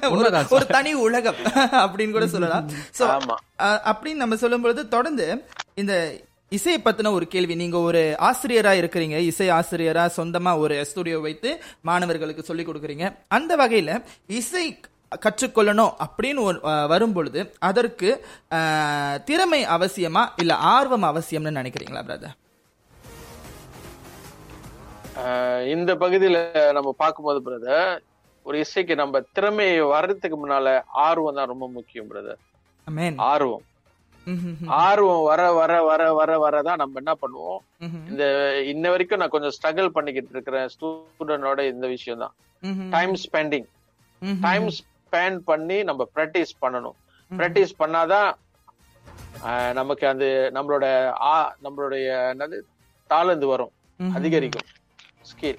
ஒரு- தனி உலகம் அப்படின்னு கூட சொல்லலாம். சோ அப்படின்னு நம்ம சொல்லும் பொழுது தொடர்ந்து இந்த இசையை பத்தின ஒரு கேள்வி. நீங்க ஒரு ஆசிரியரா இருக்கிறீங்க. இசை ஆசிரியரா சொந்தமா ஒரு ஸ்டுடியோ வைத்து மாணவர்களுக்கு சொல்லி கொடுக்குறீங்க. அந்த வகையில இசை கற்றுக்கொள்ளணும் அப்படின்னு ஒரு, அஹ், வரும் பொழுது அதற்கு திறமை அவசியமா இல்ல ஆர்வம் அவசியம்னு நினைக்கிறீங்களா பிரதர் இந்த பகுதியில நம்ம பார்க்கும்போது பிரதர் ஒரு இசைக்கு நம்ம திறமை வர்றதுக்கு முன்னால ஆர்வம் தான் ரொம்ப முக்கியம் பிரதர் ஆர்வம். ஆர்வம் வர வர வர வர வரதான் நம்ம என்ன பண்ணுவோம்? இந்த இன்ன வரைக்கும் நான் கொஞ்சம் ஸ்ட்ரகிள் பண்ணிக்கிட்டு இருக்கிறேன் ஸ்டூடெண்டோட இந்த விஷயம் தான். டைம் ஸ்பெண்டிங் டைம் ஸ்பெண்ட் பண்ணி நம்ம ப்ராக்டிஸ் பண்ணணும். ப்ராக்டிஸ் பண்ணாதான் நமக்கு அந்த நம்மளோட ஆ- நம்மளுடைய என்னது தாளந்து வரும். அதிகரிக்கும். ஸ்கில்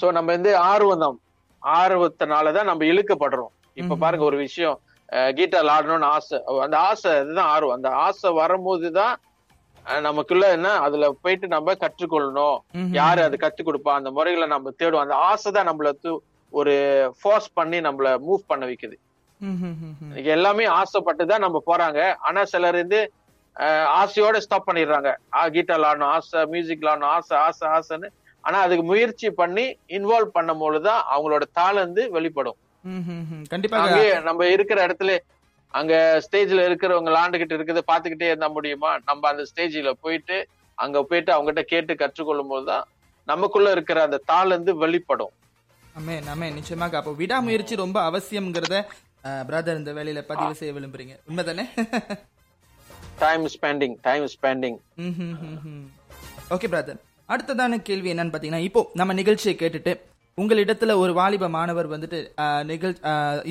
சோ நம்ம வந்து ஆர்வம் தான். ஆர்வத்தினாலதான் நம்ம இழுக்கப்படுறோம். இப்ப பாருங்க ஒரு விஷயம். கீட்டார் ஆடணும்னு ஆசை. அந்த ஆசை இதுதான் ஆர்வம். அந்த ஆசை வரும்போதுதான் நமக்குள்ள என்ன அதுல போயிட்டு நம்ம கற்றுக்கொள்ளணும். யாரு அது கத்து கொடுப்பா? அந்த முறைகளை நம்ம தேடுவோம். அந்த ஆசை தான் நம்மள ஒரு ஃபோர்ஸ் பண்ணி நம்மள மூவ் பண்ண வைக்குது. எல்லாமே ஆசைப்பட்டு தான் நம்ம போறாங்க. ஆனா சிலர் வந்து ஆசையோட ஸ்டாப் பண்ணிடுறாங்க. கீட்டார் ஆடணும் ஆசை மியூசிக் ஆடணும் ஆசை ஆசை ஆசைன்னு. ஆனா அதுக்கு முயற்சி பண்ணி இன்வால்வ் பண்ணும் பொழுதுதான் அவங்களோட தாளந்து வெளிப்படும். கண்டிப்பாக அங்கே நம்ம இருக்கிற இடத்துல அங்க ஸ்டேஜ்ல இருக்கிறவங்க விளாண்டுகிட்டு இருக்கிறத பாத்துக்கிட்டே இருந்தா முடியுமா? நம்ம அந்த ஸ்டேஜ்ல போயிட்டு அங்க போயிட்டு அவங்ககிட்ட கேட்டு கற்றுக்கொள்ளும் போதுதான் நமக்குள்ள இருக்கிற அந்த தாளந்து வெளிப்படும். அமே நம்ம நிச்சயமாக. அப்போ விடாமுயற்சி ரொம்ப அவசியம்ங்கிறத பிரதர் இந்த வேலையில பதிவு செய்ய விரும்புறீங்க. உண்மைதானே? Time spending time spending okay brother அடுத்ததான கேள்வி என்னன்னு பாத்தீங்கன்னா இப்போ நம்ம நிகழ்ச்சியை கேட்டுட்டு உங்களிடத்துல ஒரு வாலிப மாணவர் வந்துட்டு நிகழ்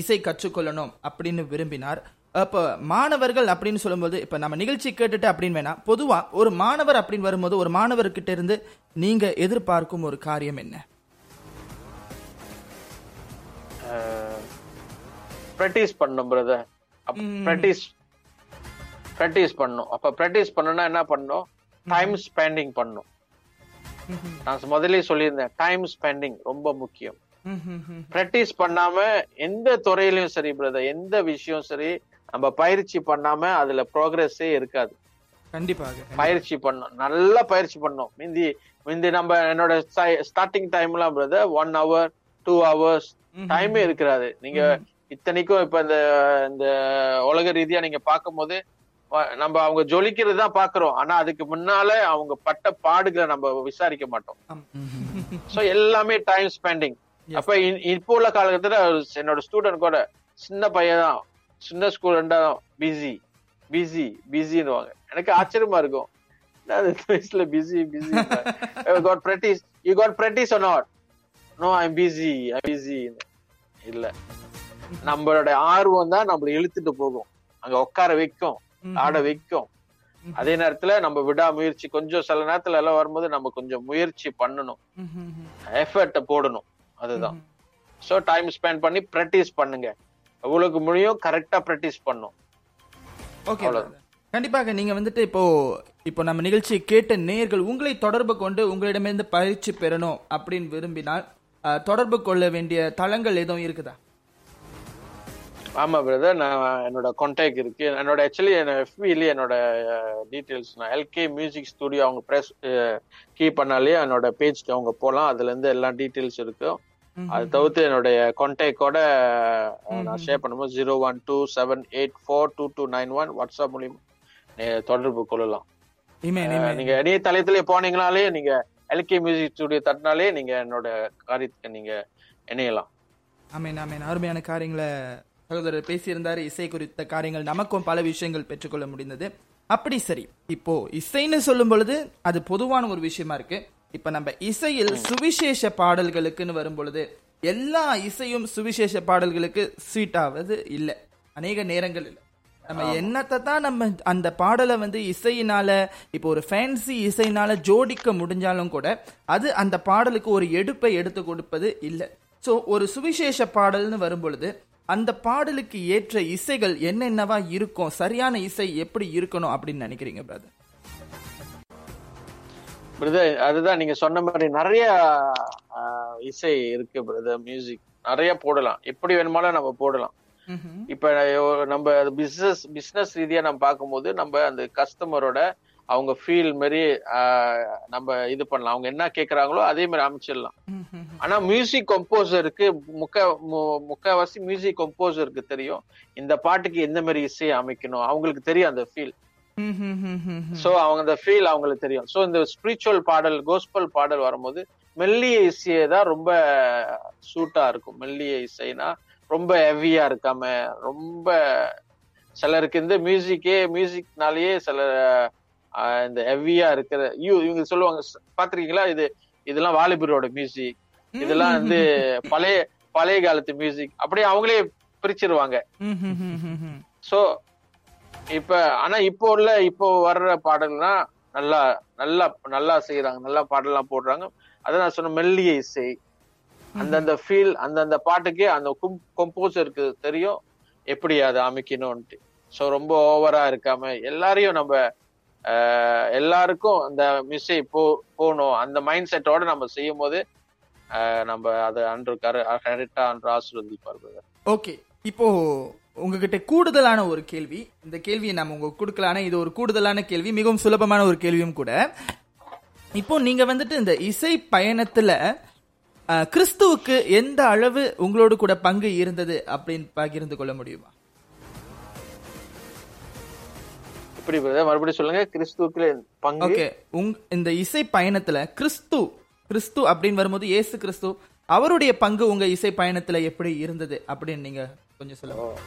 இசை கற்றுக்கொள்ளணும் அப்படின்னு விரும்பினார். அப்போ மாணவர்கள் அப்படின்னு சொல்லும்போது இப்ப நம்ம நிகழ்ச்சி கேட்டுட்டு அப்படின்னு வேணா பொதுவா ஒரு மாணவர் அப்படின்னு வரும்போது ஒரு மாணவர்கிட்ட இருந்து நீங்க எதிர்பார்க்கும் ஒரு காரியம் என்ன? ப்ராக்டிஸ் பண்ணும் பிரதர் ப்ராக்டிஸ் ப்ராக்டிஸ் பண்ணும். அப்ப ப்ராக்டிஸ் பண்ணணும்னா என்ன பண்ணணும் டைம் ஸ்பெண்டிங் பண்ணும். நான் முதல்லயே சொல்லியிருந்தேன் டைம் ஸ்பெண்டிங் ரொம்ப முக்கியம். ப்ராக்டிஸ் பண்ணாம எந்த துறையிலயும் சரி பிரதர் எந்த விஷயம் சரி நம்ம பயிற்சி பண்ணாம அதுல ப்ரோக்ரஸே இருக்காது. கண்டிப்பாக பயிற்சி பண்ணோம் நல்லா பயிற்சி பண்ணோம் மிந்தி மிந்தி நம்ம என்னோட ஸ்டார்டிங் டைம்லாம் brother one hour two hours டைமே இருக்கிறாது நீங்க இத்தனைக்கும் இப்ப இந்த இந்த உலக ரீதியா நீங்க பார்க்கும்போது வ- நம்ம அவங்க ஜொலிக்கிறது தான் பாக்குறோம் ஆனா அதுக்கு முன்னால அவங்க பட்ட பாடுகளை நம்ம விசாரிக்க மாட்டோம். சோ எல்லாமே டைம் ஸ்பெண்டிங் அப்ப இப்போ உள்ள காலகட்டத்துல என்னோட ஸ்டூடெண்ட் கூட சின்ன பையன் தான். சின்ன ஸ்டூடெண்டா பிஸி பிஸி பிஸின்னுவாங்க எனக்கு ஆச்சரியமா இருக்கும். வயசுல busy busy got practice you got practice or not. No I'm busy I busy இல்ல. நம்மளோட ஆர்வம் தான் நம்மள இழுத்துட்டு போகும். அங்க உட்கார வைக்கும். ஆட வைக்கும். அதே நேரத்துல நம்ம விடாமுயற்சி கொஞ்சம் சில நேரத்துல எல்லாம் வரும்போது நம்ம கொஞ்சம் முயற்சி பண்ணணும். எஃபர்ட்ட போடணும். அதுதான். சோ டைம் ஸ்பெண்ட் பண்ணி ப்ராக்டிஸ் பண்ணுங்க. உங்களுக்கு முடியும் கரெக்டா ப்ராக்டிஸ் பண்ணும். ஓகே. கண்டிப்பாக நீங்க வந்துட்டு இப்போ இப்போ நம்ம நிகழ்ச்சியை கேட்ட நேயர்கள் உங்களை தொடர்பு கொண்டு உங்களிடமிருந்து பயிற்சி பெறணும் அப்படின்னு விரும்பினால் தொடர்பு கொள்ள வேண்டிய தளங்கள் எதுவும் இருக்குதா? ஆமா பிரதர் நான் என்னோட கான்டாக்ட் இருக்கு. என்னோட ஆக்சுவலி எஃபில என்னோட டீடைல்ஸ் நான் எல்கே மியூசிக் ஸ்டுடியோ அவங்க ப்ரெஸ் கீ பண்ணாலே என்னோட பேஜ்க்கு அவங்க போலாம். அதுல இருந்து எல்லா டீடைல்ஸ் இருக்கும் அது தவிர்த்து என்னுடைய கான்டாக்டோட நான் ஷேர் பண்ணும்போது zero one two seven eight four two two nine one WhatsApp மூலியமா தொடர்பு கொள்ளலாம். நீங்க இணையதளத்திலே போனீங்கனாலே நீங்க எல்கே மியூசிக் ஸ்டுடியோ தட்டினாலே நீங்க என்னோட காரியத்துக்கு நீங்க இணையலாம். ஆமேன் ஆமேன். அருமையான காரியங்களை சகோதரர் பேசியிருந்தாரு. இசை குறித்த காரியங்கள் நமக்கும் பல விஷயங்கள் பெற்றுக்கொள்ள முடிந்தது. அப்படி சரி. இப்போ இசைன்னு சொல்லும் பொழுது அது பொதுவான ஒரு விஷயமா இருக்கு. இப்ப நம்ம இசையில் சுவிசேஷ பாடல்களுக்குன்னு வரும் பொழுது எல்லா இசையும் சுவிசேஷ பாடல்களுக்கு ஸ்வீட் ஆவது இல்லை. அநேக நேரங்கள் இல்லை நம்ம என்னத்தை தான் நம்ம அந்த பாடலை வந்து இசையினால இப்போ ஒரு ஃபேன்சி இசையினால ஜோடிக்க முடிஞ்சாலும் கூட அது அந்த பாடலுக்கு ஒரு எடுப்பை எடுத்து கொடுப்பது இல்லை. ஸோ ஒரு சுவிசேஷ பாடல்னு வரும் பொழுது அந்த பாடலுக்கு ஏற்ற இசைகள் என்னென்னவா இருக்கும் சரியான இசை எப்படி இருக்கணும் அப்படின்னு நினைக்கிறீங்க பிரதர் பிரதர் அதுதான் நீங்க சொன்ன மாதிரி நிறைய இசை இருக்கு பிரதர் மியூசிக் நிறைய போடலாம். எப்படி வேணுமாலும் நம்ம போடலாம். இப்ப நம்ம பிசினஸ் பிசினஸ் ரீதியா நம்ம பார்க்கும்போது நம்ம அந்த கஸ்டமரோட அவங்க ஃபீல் மாதிரி ஆஹ், நம்ம இது பண்ணலாம். அவங்க என்ன கேக்குறாங்களோ அதே மாதிரி அமைச்சிடலாம். ஆனா மியூசிக் கம்போசருக்கு முக்க முக்காவாசி மியூசிக் கம்போசருக்கு தெரியும். இந்த பாட்டுக்கு எந்த மாதிரி இசையை அமைக்கணும்? அவங்களுக்கு தெரியும் அந்த ஃபீல் சோ அவங்க அந்த ஃபீல் அவங்களுக்கு தெரியும். சோ இந்த ஸ்பிரிச்சுவல் பாடல் கோஸ்பல் பாடல் வரும்போது மெல்லிய இசையே தான் ரொம்ப சூட்டா இருக்கும். மெல்லிய இசைனா ரொம்ப ஹெவியா இருக்காம ரொம்ப சிலருக்கு இந்த மியூசிக்கே மியூசிக்னாலேயே சில இந்த ஹெவியா இருக்கிற யூ இவங்க சொல்லுவாங்க "ஸ்- பாத்திருக்கீங்களா இது இதெல்லாம் வாலிபரோட மியூசிக் இதெல்லாம் வந்து பழைய பழைய காலத்து மியூசிக் அப்படியே அவங்களே பிரிச்சிருவாங்க. சோ இப்ப ஆனா இப்போ உள்ள இப்போ வர்ற பாடல்னா நல்லா நல்லா நல்லா செய்யறாங்க நல்லா பாடலாம் போடுறாங்க. அதான் நான் சொன்ன மெல்லிய இசை அந்தந்த ஃபீல் அந்தந்த பாட்டுக்கே அந்த கொம்போசருக்கு தெரியும். எப்படி அதை அமைக்கணும்ட்டு ஸோ ரொம்ப ஓவரா இருக்காம எல்லாரையும் நம்ம எல்லாருக்கும் அந்த மிஸ்ஸை போ போகணும் அந்த மைண்ட் செட்டோட நம்ம செய்யும் போது நம்ம அதை அன்று கரெக்டா அன்று ஆசிர்வதிப்பார் ஓகே இப்போ உங்ககிட்ட கூடுதலான ஒரு கேள்வி. இந்த கேள்வியை நம்ம உங்களுக்கு கொடுக்கலான இது ஒரு கூடுதலான கேள்வி மிகவும் சுலபமான ஒரு கேள்வியும் கூட. இப்போ நீங்க வந்துட்டு இந்த இசை பயணத்துல கிறிஸ்துவுக்கு எந்த அளவு உங்களோடு கூட பங்கு இருந்தது அப்படின்னு பகிர்ந்து கொள்ள முடியுமா? எப்படி? மறுபடியும் சொல்லுங்க. கிறிஸ்துவுக்கு பங்கு? ஓகே. உங் இந்த இசை பயணத்துல கிறிஸ்து கிறிஸ்து அப்படின்னு வரும்போது இயேசு கிறிஸ்து அவருடைய பங்கு உங்க இசை பயணத்துல எப்படி இருந்தது அப்படின்னு நீங்க கொஞ்சம் சொல்லுங்க.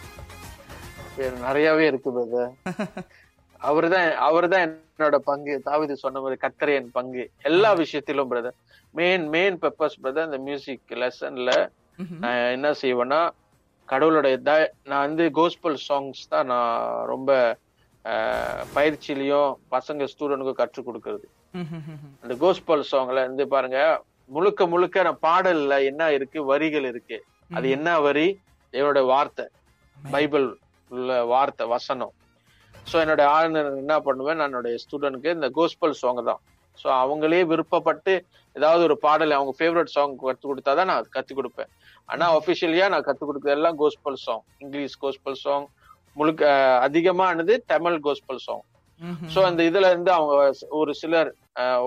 நிறையவே இருக்கு பிரதர். அவர்தான் அவர்தான் என்னோட பங்கு. தாவிது சொன்ன மாதிரி கத்தரை என் பங்கு. எல்லா விஷயத்திலும் brother main main papers brother இந்த மியூசிக் லெசன்ல நான் என்ன செய்வேன்னா கடவுளோட த- நான் வந்து கோஸ்பல் சாங்ஸ் தான் நான் ரொம்ப பயிற்சியிலையும் பசங்க ஸ்டூடெண்ட்க்கும் கற்றுக் கொடுக்கறது. அந்த கோஸ்பல் சாங்ல இருந்து பாருங்க முழுக்க முழுக்க நான் பாடல்ல என்ன இருக்கு வரிகள் இருக்கு. அது என்ன வரி? என்னோட வார்த்தை. பைபிள் உள்ள வார்த்தை வசனம். ஸோ என்னோட ஆளுநர் என்ன பண்ணுவேன்? நான் என்னுடைய ஸ்டூடெண்ட்க்கு இந்த கோஸ்பல் சாங் தான். ஸோ அவங்களே விருப்பப்பட்டு ஏதாவது ஒரு பாடல் அவங்க ஃபேவரட் சாங் கற்றுக் கொடுத்தா தான் நான் கற்றுக் கொடுப்பேன். ஆனா ஒஃபிஷியலியா நான் கற்றுக் கொடுக்குறது எல்லாம் gospel song English gospel song முழுக்க அதிகமானது தமிழ் கோஸ்பல் சாங் சோ அந்த இதுல இருந்து அவங்க ஒரு சிலர்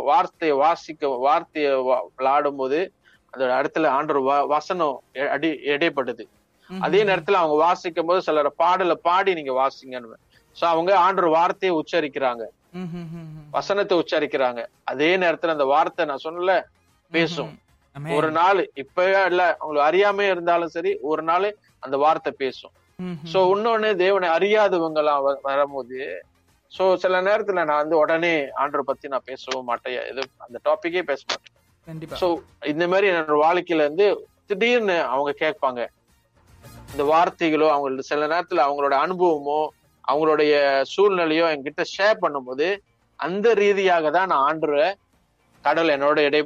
வார்த்தையை வாசிக்க வார்த்தையை வா- விளையாடும் போது அந்த இடத்துல ஆண்டர் வசனம் அடி இடைப்படுது அதே நேரத்துல அவங்க வாசிக்கும் போது சிலர் பாடலை பாடி நீங்க வாசிங்கன்னு சோ அவங்க ஆண்டர் வார்த்தையை உச்சரிக்கிறாங்க. வசனத்தை உச்சரிக்கிறாங்க. அதே நேரத்துல அந்த வார்த்தை நான் சொன்னல பேசும். ஒரு நாள் இப்பவே இல்ல அவங்களுக்கு அறியாமே இருந்தாலும் சரி ஒரு நாள் அந்த வார்த்தை பேசும். சோ இன்னொன்னு தேவனை அறியாதவங்க எல்லாம் வரும்போது சோ சில நேரத்துல நான் வந்து உடனே ஆண்டரை பத்தி நான் பேசவும் மாட்டேன். இது அந்த டாபிக்கே பேச மாட்டேன். சோ இந்த மாதிரி என்னோட வாழ்க்கையில இருந்து திடீர்னு அவங்க கேட்பாங்க. இந்த வார்த்தைகளோ அவங்களோட சில நேரத்துல அவங்களோட அனுபவமோ அவங்களுடைய சூழ்நிலையோ என்கிட்ட ஷேர் பண்ணும்போது அந்த ரீதியாக தான் நான் ஆண்டரை கடவுள் என்னோட இடை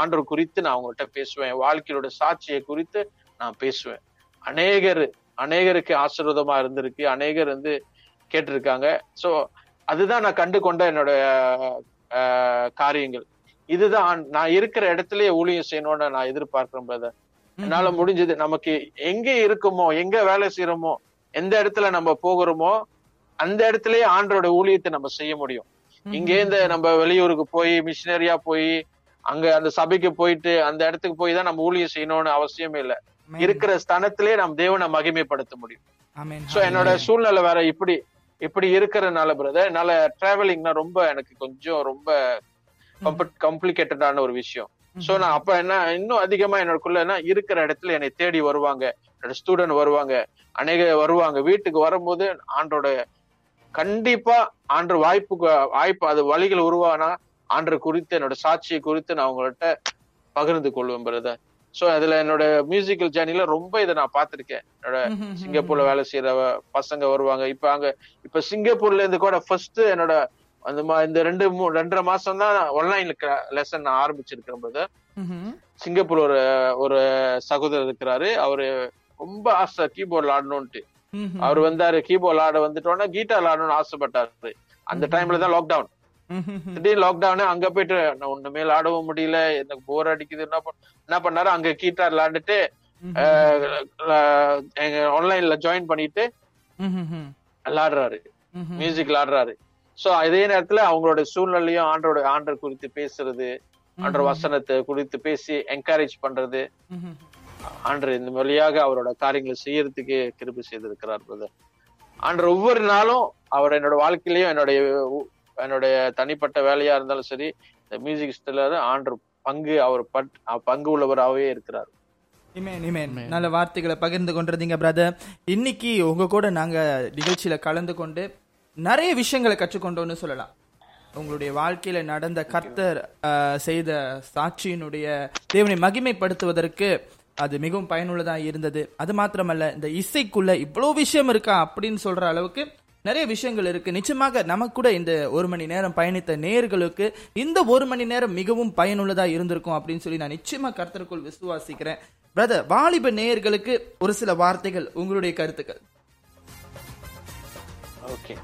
ஆண்டவர் குறித்து நான் அவங்கள்ட்ட பேசுவேன். வாழ்க்கையோட சாட்சியை குறித்து நான் பேசுவேன். அநேகர் அநேகருக்கு ஆசீர்வாதமா இருந்திருக்கு. அநேகர் வந்து கேட்டிருக்காங்க. சோ அதுதான் நான் கண்டு கொண்ட என்னோட காரியங்கள். இதுதான் நான் இருக்கிற இடத்துலயே ஊழியம் செய்யணும்னு நான் எதிர்பார்க்கிறேன் பிரதர் என்னால முடிஞ்சது நமக்கு எங்க இருக்குமோ எங்க வேலை செய்யறோமோ எந்த இடத்துல நம்ம போகிறோமோ அந்த இடத்துலயே ஆண்டரோட ஊழியத்தை நம்ம செய்ய முடியும். இங்க இருந்து நம்ம வெளியூருக்கு போய் மிஷினரியா போய் அங்க அந்த சபைக்கு போயிட்டு அந்த இடத்துக்கு போய் தான் நம்ம ஊழியம் செய்யணும்னு அவசியமே இல்ல. இருக்கிற ஸ்தனத்திலே நம்ம தேவனை மகிமைப்படுத்த முடியும். சோ என்னோட சூழ்நிலை வேற இப்படி இப்படி இருக்கிறதுனால பிரதர் என்னால டிராவலிங்னா ரொம்ப எனக்கு கொஞ்சம் ரொம்ப காம்ப்ளிகேட்டடான ஒரு விஷயம். சோ நான் அப்ப என்ன இன்னும் அதிகமா என்னோடக்குள்ள என்ன இருக்கிற இடத்துல என்னை தேடி வருவாங்க. என்னோட ஸ்டூடெண்ட் வருவாங்க. அநேக வருவாங்க. வீட்டுக்கு வரும்போது ஆண்டோட கண்டிப்பா ஆண்டு வாய்ப்புக்கு வாய்ப்பு அது வழிகள் உருவானா ஆண்டு குறித்து என்னோட சாட்சியை குறித்து நான் உங்கள்கிட்ட பகிர்ந்து கொள்வேன் பிரதர் சோ அதுல என்னோட மியூசிக்கல் ஜேர்னில ரொம்ப இதை நான் பார்த்திருக்கேன். என்னோட சிங்கப்பூர்ல வேலை செய்யற பசங்க வருவாங்க. இப்ப அங்க இப்ப சிங்கப்பூர்ல இருந்து கூட ஃபர்ஸ்ட் என்னோட அந்த மா- இந்த ரெண்டு மூ- ரெண்டரை மாசம் தான் ஆன்லைன்ல லெசன் நான் ஆரம்பிச்சிருக்கேன் பிரதர் சிங்கப்பூர் ஒரு ஒரு சகோதரர் இருக்கிறாரு. அவரு ரொம்ப ஆசை கீபோர்ட்ல ஆடணும்ட்டு அவர் வந்தாரு கீபோர்ட் ஆட வந்துட்டோன்னா கீட்டார் ஆடணும்னு ஆசைப்பட்டாரு. அந்த டைம்ல தான் லாக்டவுன் திடீர்னு லாக்டவுன் அங்க போயிட்டு ஒண்ணுமே ஆடவும் முடியல எனக்கு போர் அடிக்குது என்ன என்ன பண்ணாரு? அங்க கீட்டார் விளாண்டுட்டு எங்க ஆன்லைன்ல ஜாயின் பண்ணிட்டு விளாடுறாரு மியூசிக் விளாடுறாரு சோ அதே நேரத்துல அவங்களோட சூழ்நிலையும் ஆண்டோட ஆண்டர் குறித்து பேசுறது ஆண்டர் வசனத்தை குறித்து பேசி என்கரேஜ் பண்றது. ஆண்டர் இந்த வழியாக அவரோட காரியங்களை செய்யறதுக்கு கிருபி செய்திருக்கிறார் பிரதர் ஆண்டர் ஒவ்வொரு நாளும் அவர் என்னோட வாழ்க்கையிலயும் என்னுடைய என்னுடைய தனிப்பட்ட வேலையா இருந்தாலும் சரி இந்த மியூசிக் ஆண்டர் பங்கு அவர் பட் பங்கு உள்ளவராகவே இருக்கிறார். நல்ல வார்த்தைகளை பகிர்ந்து கொண்டிருந்தீங்க பிரதர் இன்னைக்கு உங்க கூட நாங்க நிகழ்ச்சியில கலந்து கொண்டு நிறைய விஷயங்களை கற்றுக்கொண்டோம்னு சொல்லலாம். உங்களுடைய வாழ்க்கையில நடந்த கர்த்தர் ஆஹ், செய்த சாட்சியினுடைய தேவனை மகிமைப்படுத்துவதற்கு அது மிகவும் பயனுள்ளதாக இருந்தது. அது மாத்திரமல்ல இந்த இசைக்குள்ள இவ்வளோ விஷயம் இருக்கா அப்படின்னு சொல்ற அளவுக்கு நிறைய விஷயங்கள் இருக்கு. நிச்சயமாக நமக்கு கூட இந்த ஒரு மணி நேரம் பயணித்த நேயர்களுக்கு இந்த ஒரு மணி நேரம் மிகவும் பயனுள்ளதா இருந்திருக்கும் அப்படின்னு சொல்லி நான் நிச்சயமா கருத்தருக்குள் விசுவாசிக்கிறேன். பிரதர் வாலிப நேயர்களுக்கு ஒரு சில வார்த்தைகள் உங்களுடைய கருத்துக்கள். ஓகே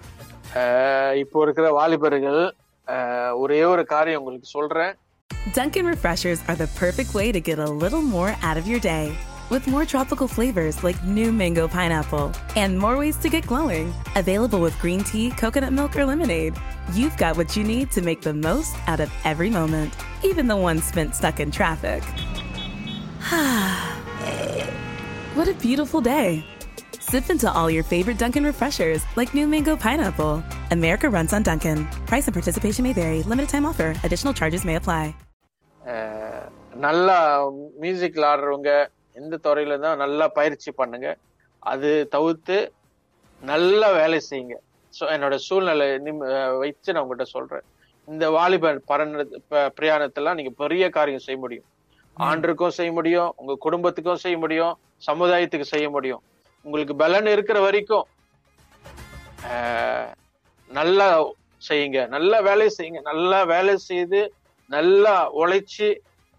இப்போ இருக்கிற வாலிபர்கள் ஒரே ஒரு காரியம் உங்களுக்கு சொல்றேன். Dunkin' Refreshers are the perfect way to get a little more out of your day. With more tropical flavors like new mango pineapple and more ways to get glowing. Available with green tea, coconut milk, or lemonade. You've got what you need to make the most out of every moment, even the ones spent stuck in traffic. what a beautiful day. Sip into all your favorite Dunkin' refreshers like new mango pineapple. America runs on Dunkin'. Price and participation may vary. Limited time offer. Additional charges may apply. நல்லா music ஆடுறவங்க எந்த துறையில தான் நல்லா பயிற்சி பண்ணுங்க அது தவிர்த்து நல்லா வேலை செய்யுங்க ஸோ என்னோட சூழ்நிலை நிம் வச்சு நான் உங்ககிட்ட சொல்றேன் இந்த வாலிப பரண பிரயாணத்தெல்லாம் நீங்க பெரிய காரியம் செய்ய முடியும் ஆண்டுக்கும் செய்ய முடியும் உங்க குடும்பத்துக்கும் செய்ய முடியும் சமுதாயத்துக்கு செய்ய முடியும் உங்களுக்கு பலன் இருக்கிற வரைக்கும் நல்லா செய்யுங்க. நல்லா வேலையை செய்யுங்க. நல்லா வேலை செய்து நல்லா உழைச்சி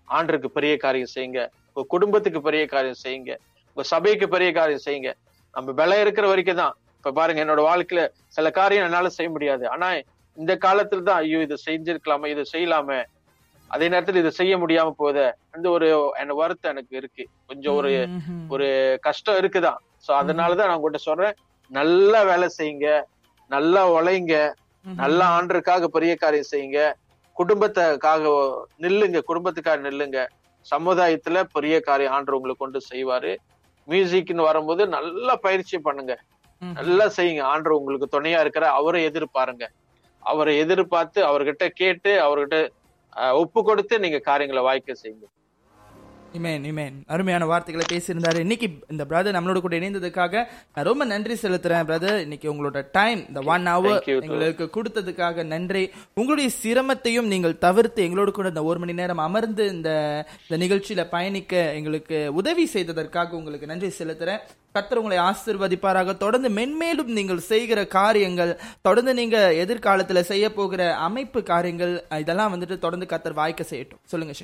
ஆண்டருக்கு பெரிய காரியம் செய்யுங்க. உங்க குடும்பத்துக்கு பெரிய காரியம் செய்யுங்க. உங்க சபைக்கு பெரிய காரியம் செய்யுங்க. நம்ம பலம் இருக்கிற வரைக்கும் தான். இப்ப பாருங்க என்னோட வாழ்க்கையில சில காரியம் என்னால செய்ய முடியாது. ஆனா இந்த காலத்துல தான் ஐயோ இதை செஞ்சிருக்கலாமே இதை செய்யலாமே அதே நேரத்துல இதை செய்ய முடியாம போகுது அந்த ஒரு வருத்தம் எனக்கு இருக்கு. கொஞ்சம் ஒரு ஒரு கஷ்டம் இருக்குதான். சோ அதனாலதான் நான் உங்ககிட்ட சொல்றேன் நல்லா வேலை செய்யுங்க நல்லா உழைங்க நல்லா ஆண்டருக்காக பெரிய காரியம் செய்யுங்க குடும்பத்துக்காக நில்லுங்க குடும்பத்துக்காக நில்லுங்க. சமுதாயத்துல பெரிய காரியம் ஆண்டர் உங்களை கொண்டு செய்வாரு. மியூசிக்னு வரும்போது நல்லா பயிற்சி பண்ணுங்க. நல்லா செய்யுங்க. ஆண்டர் உங்களுக்கு துணையா இருக்கிற அவரை எதிர்பாருங்க. அவரை எதிர்பார்த்து அவர்கிட்ட கேட்டு அவர்கிட்ட ஒப்பு கொடுத்து நீங்க காரியங்களை வாய்க்க செய்யுங்க. இமேன் இமேன் அருமையான வார்த்தைகளை பேசியிருந்தாரு. இன்னைக்கு இந்த பிரதர் நம்மளோட கூட இணைந்ததுக்காக நான் ரொம்ப நன்றி செலுத்துறேன் பிரதர் இன்னைக்கு உங்களோட டைம் இந்த ஒன் ஹவர். எங்களுக்கு கொடுத்ததுக்காக நன்றி. உங்களுடைய சிரமத்தையும் நீங்கள் தவிர்த்து எங்களோடு கூட இந்த ஒரு மணி நேரம் அமர்ந்து இந்த இந்த நிகழ்ச்சியில பயணிக்க எங்களுக்கு உதவி செய்ததற்காக உங்களுக்கு நன்றி செலுத்துறேன். கர்த்தர் உங்களை ஆசிர்வதிப்பாராக. தொடர்ந்து மென்மேலும் நீங்கள் செய்கிற காரியங்கள் தொடர்ந்து நீங்க எதிர்காலத்துல செய்ய போகிற அமைப்பு காரியங்கள் இதெல்லாம் வந்துட்டு தொடர்ந்து கர்த்தர் வாய்க்க செய்யட்டும். சொல்லுங்க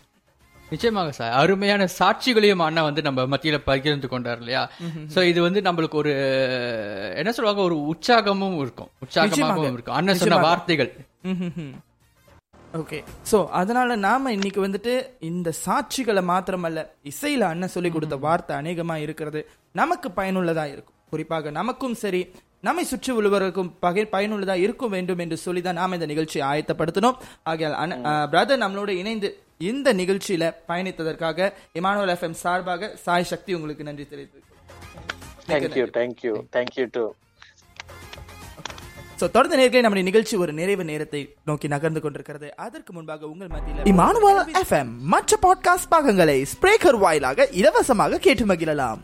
நிச்சயமாக சார். அருமையான சாட்சிகளையும் அண்ணா வந்து நம்ம மத்தியில பகிர்ந்து கொண்டார் இல்லையா? சோ இது வந்து நம்மளுக்கு ஒரு என்ன சொல்லுவாங்க ஒரு உற்சாகமும் இருக்கும். உற்சாகமாகவும் இருக்கும். அண்ணன் சொன்ன. வார்த்தைகள். ஓகே சோ அதனால நாம இன்னைக்கு வந்துட்டு இந்த சாட்சிகளை மாத்திரமல்ல இசையில அண்ணன் சொல்லி கொடுத்த வார்த்தை அநேகமா இருக்கிறது. நமக்கு பயனுள்ளதா இருக்கும். குறிப்பாக நமக்கும் சரி நம்மை சுற்றி உள்ளவர்களுக்கும் பகை பயனுள்ளதா இருக்கும் வேண்டும் என்று சொல்லி தான் நாம இந்த நிகழ்ச்சியை ஆயத்தப்படுத்தினோம். ஆகையால் பிரதர் நம்மளோட இணைந்து இந்த நிகழ்ச்சியில பயணித்ததற்காக இமானுவல் எஃப்எம் சார்பாக சாய் சக்தி உங்களுக்கு நன்றி தெரிவித்து தேங்க்யூ தேங்க்யூ டு தொடர்ந்து நேர்களை நம்முடைய நிகழ்ச்சி ஒரு நிறைவு நேரத்தை நோக்கி நகர்ந்து கொண்டிருக்கிறது. அதற்கு முன்பாக உங்கள் மத்தியில் இமானுவல் எஃப்எம் மற்ற பாட்காஸ்ட் பாகங்களை ஸ்பிரேக்கர் வாயிலாக இலவசமாக கேட்டு மகிழலாம்.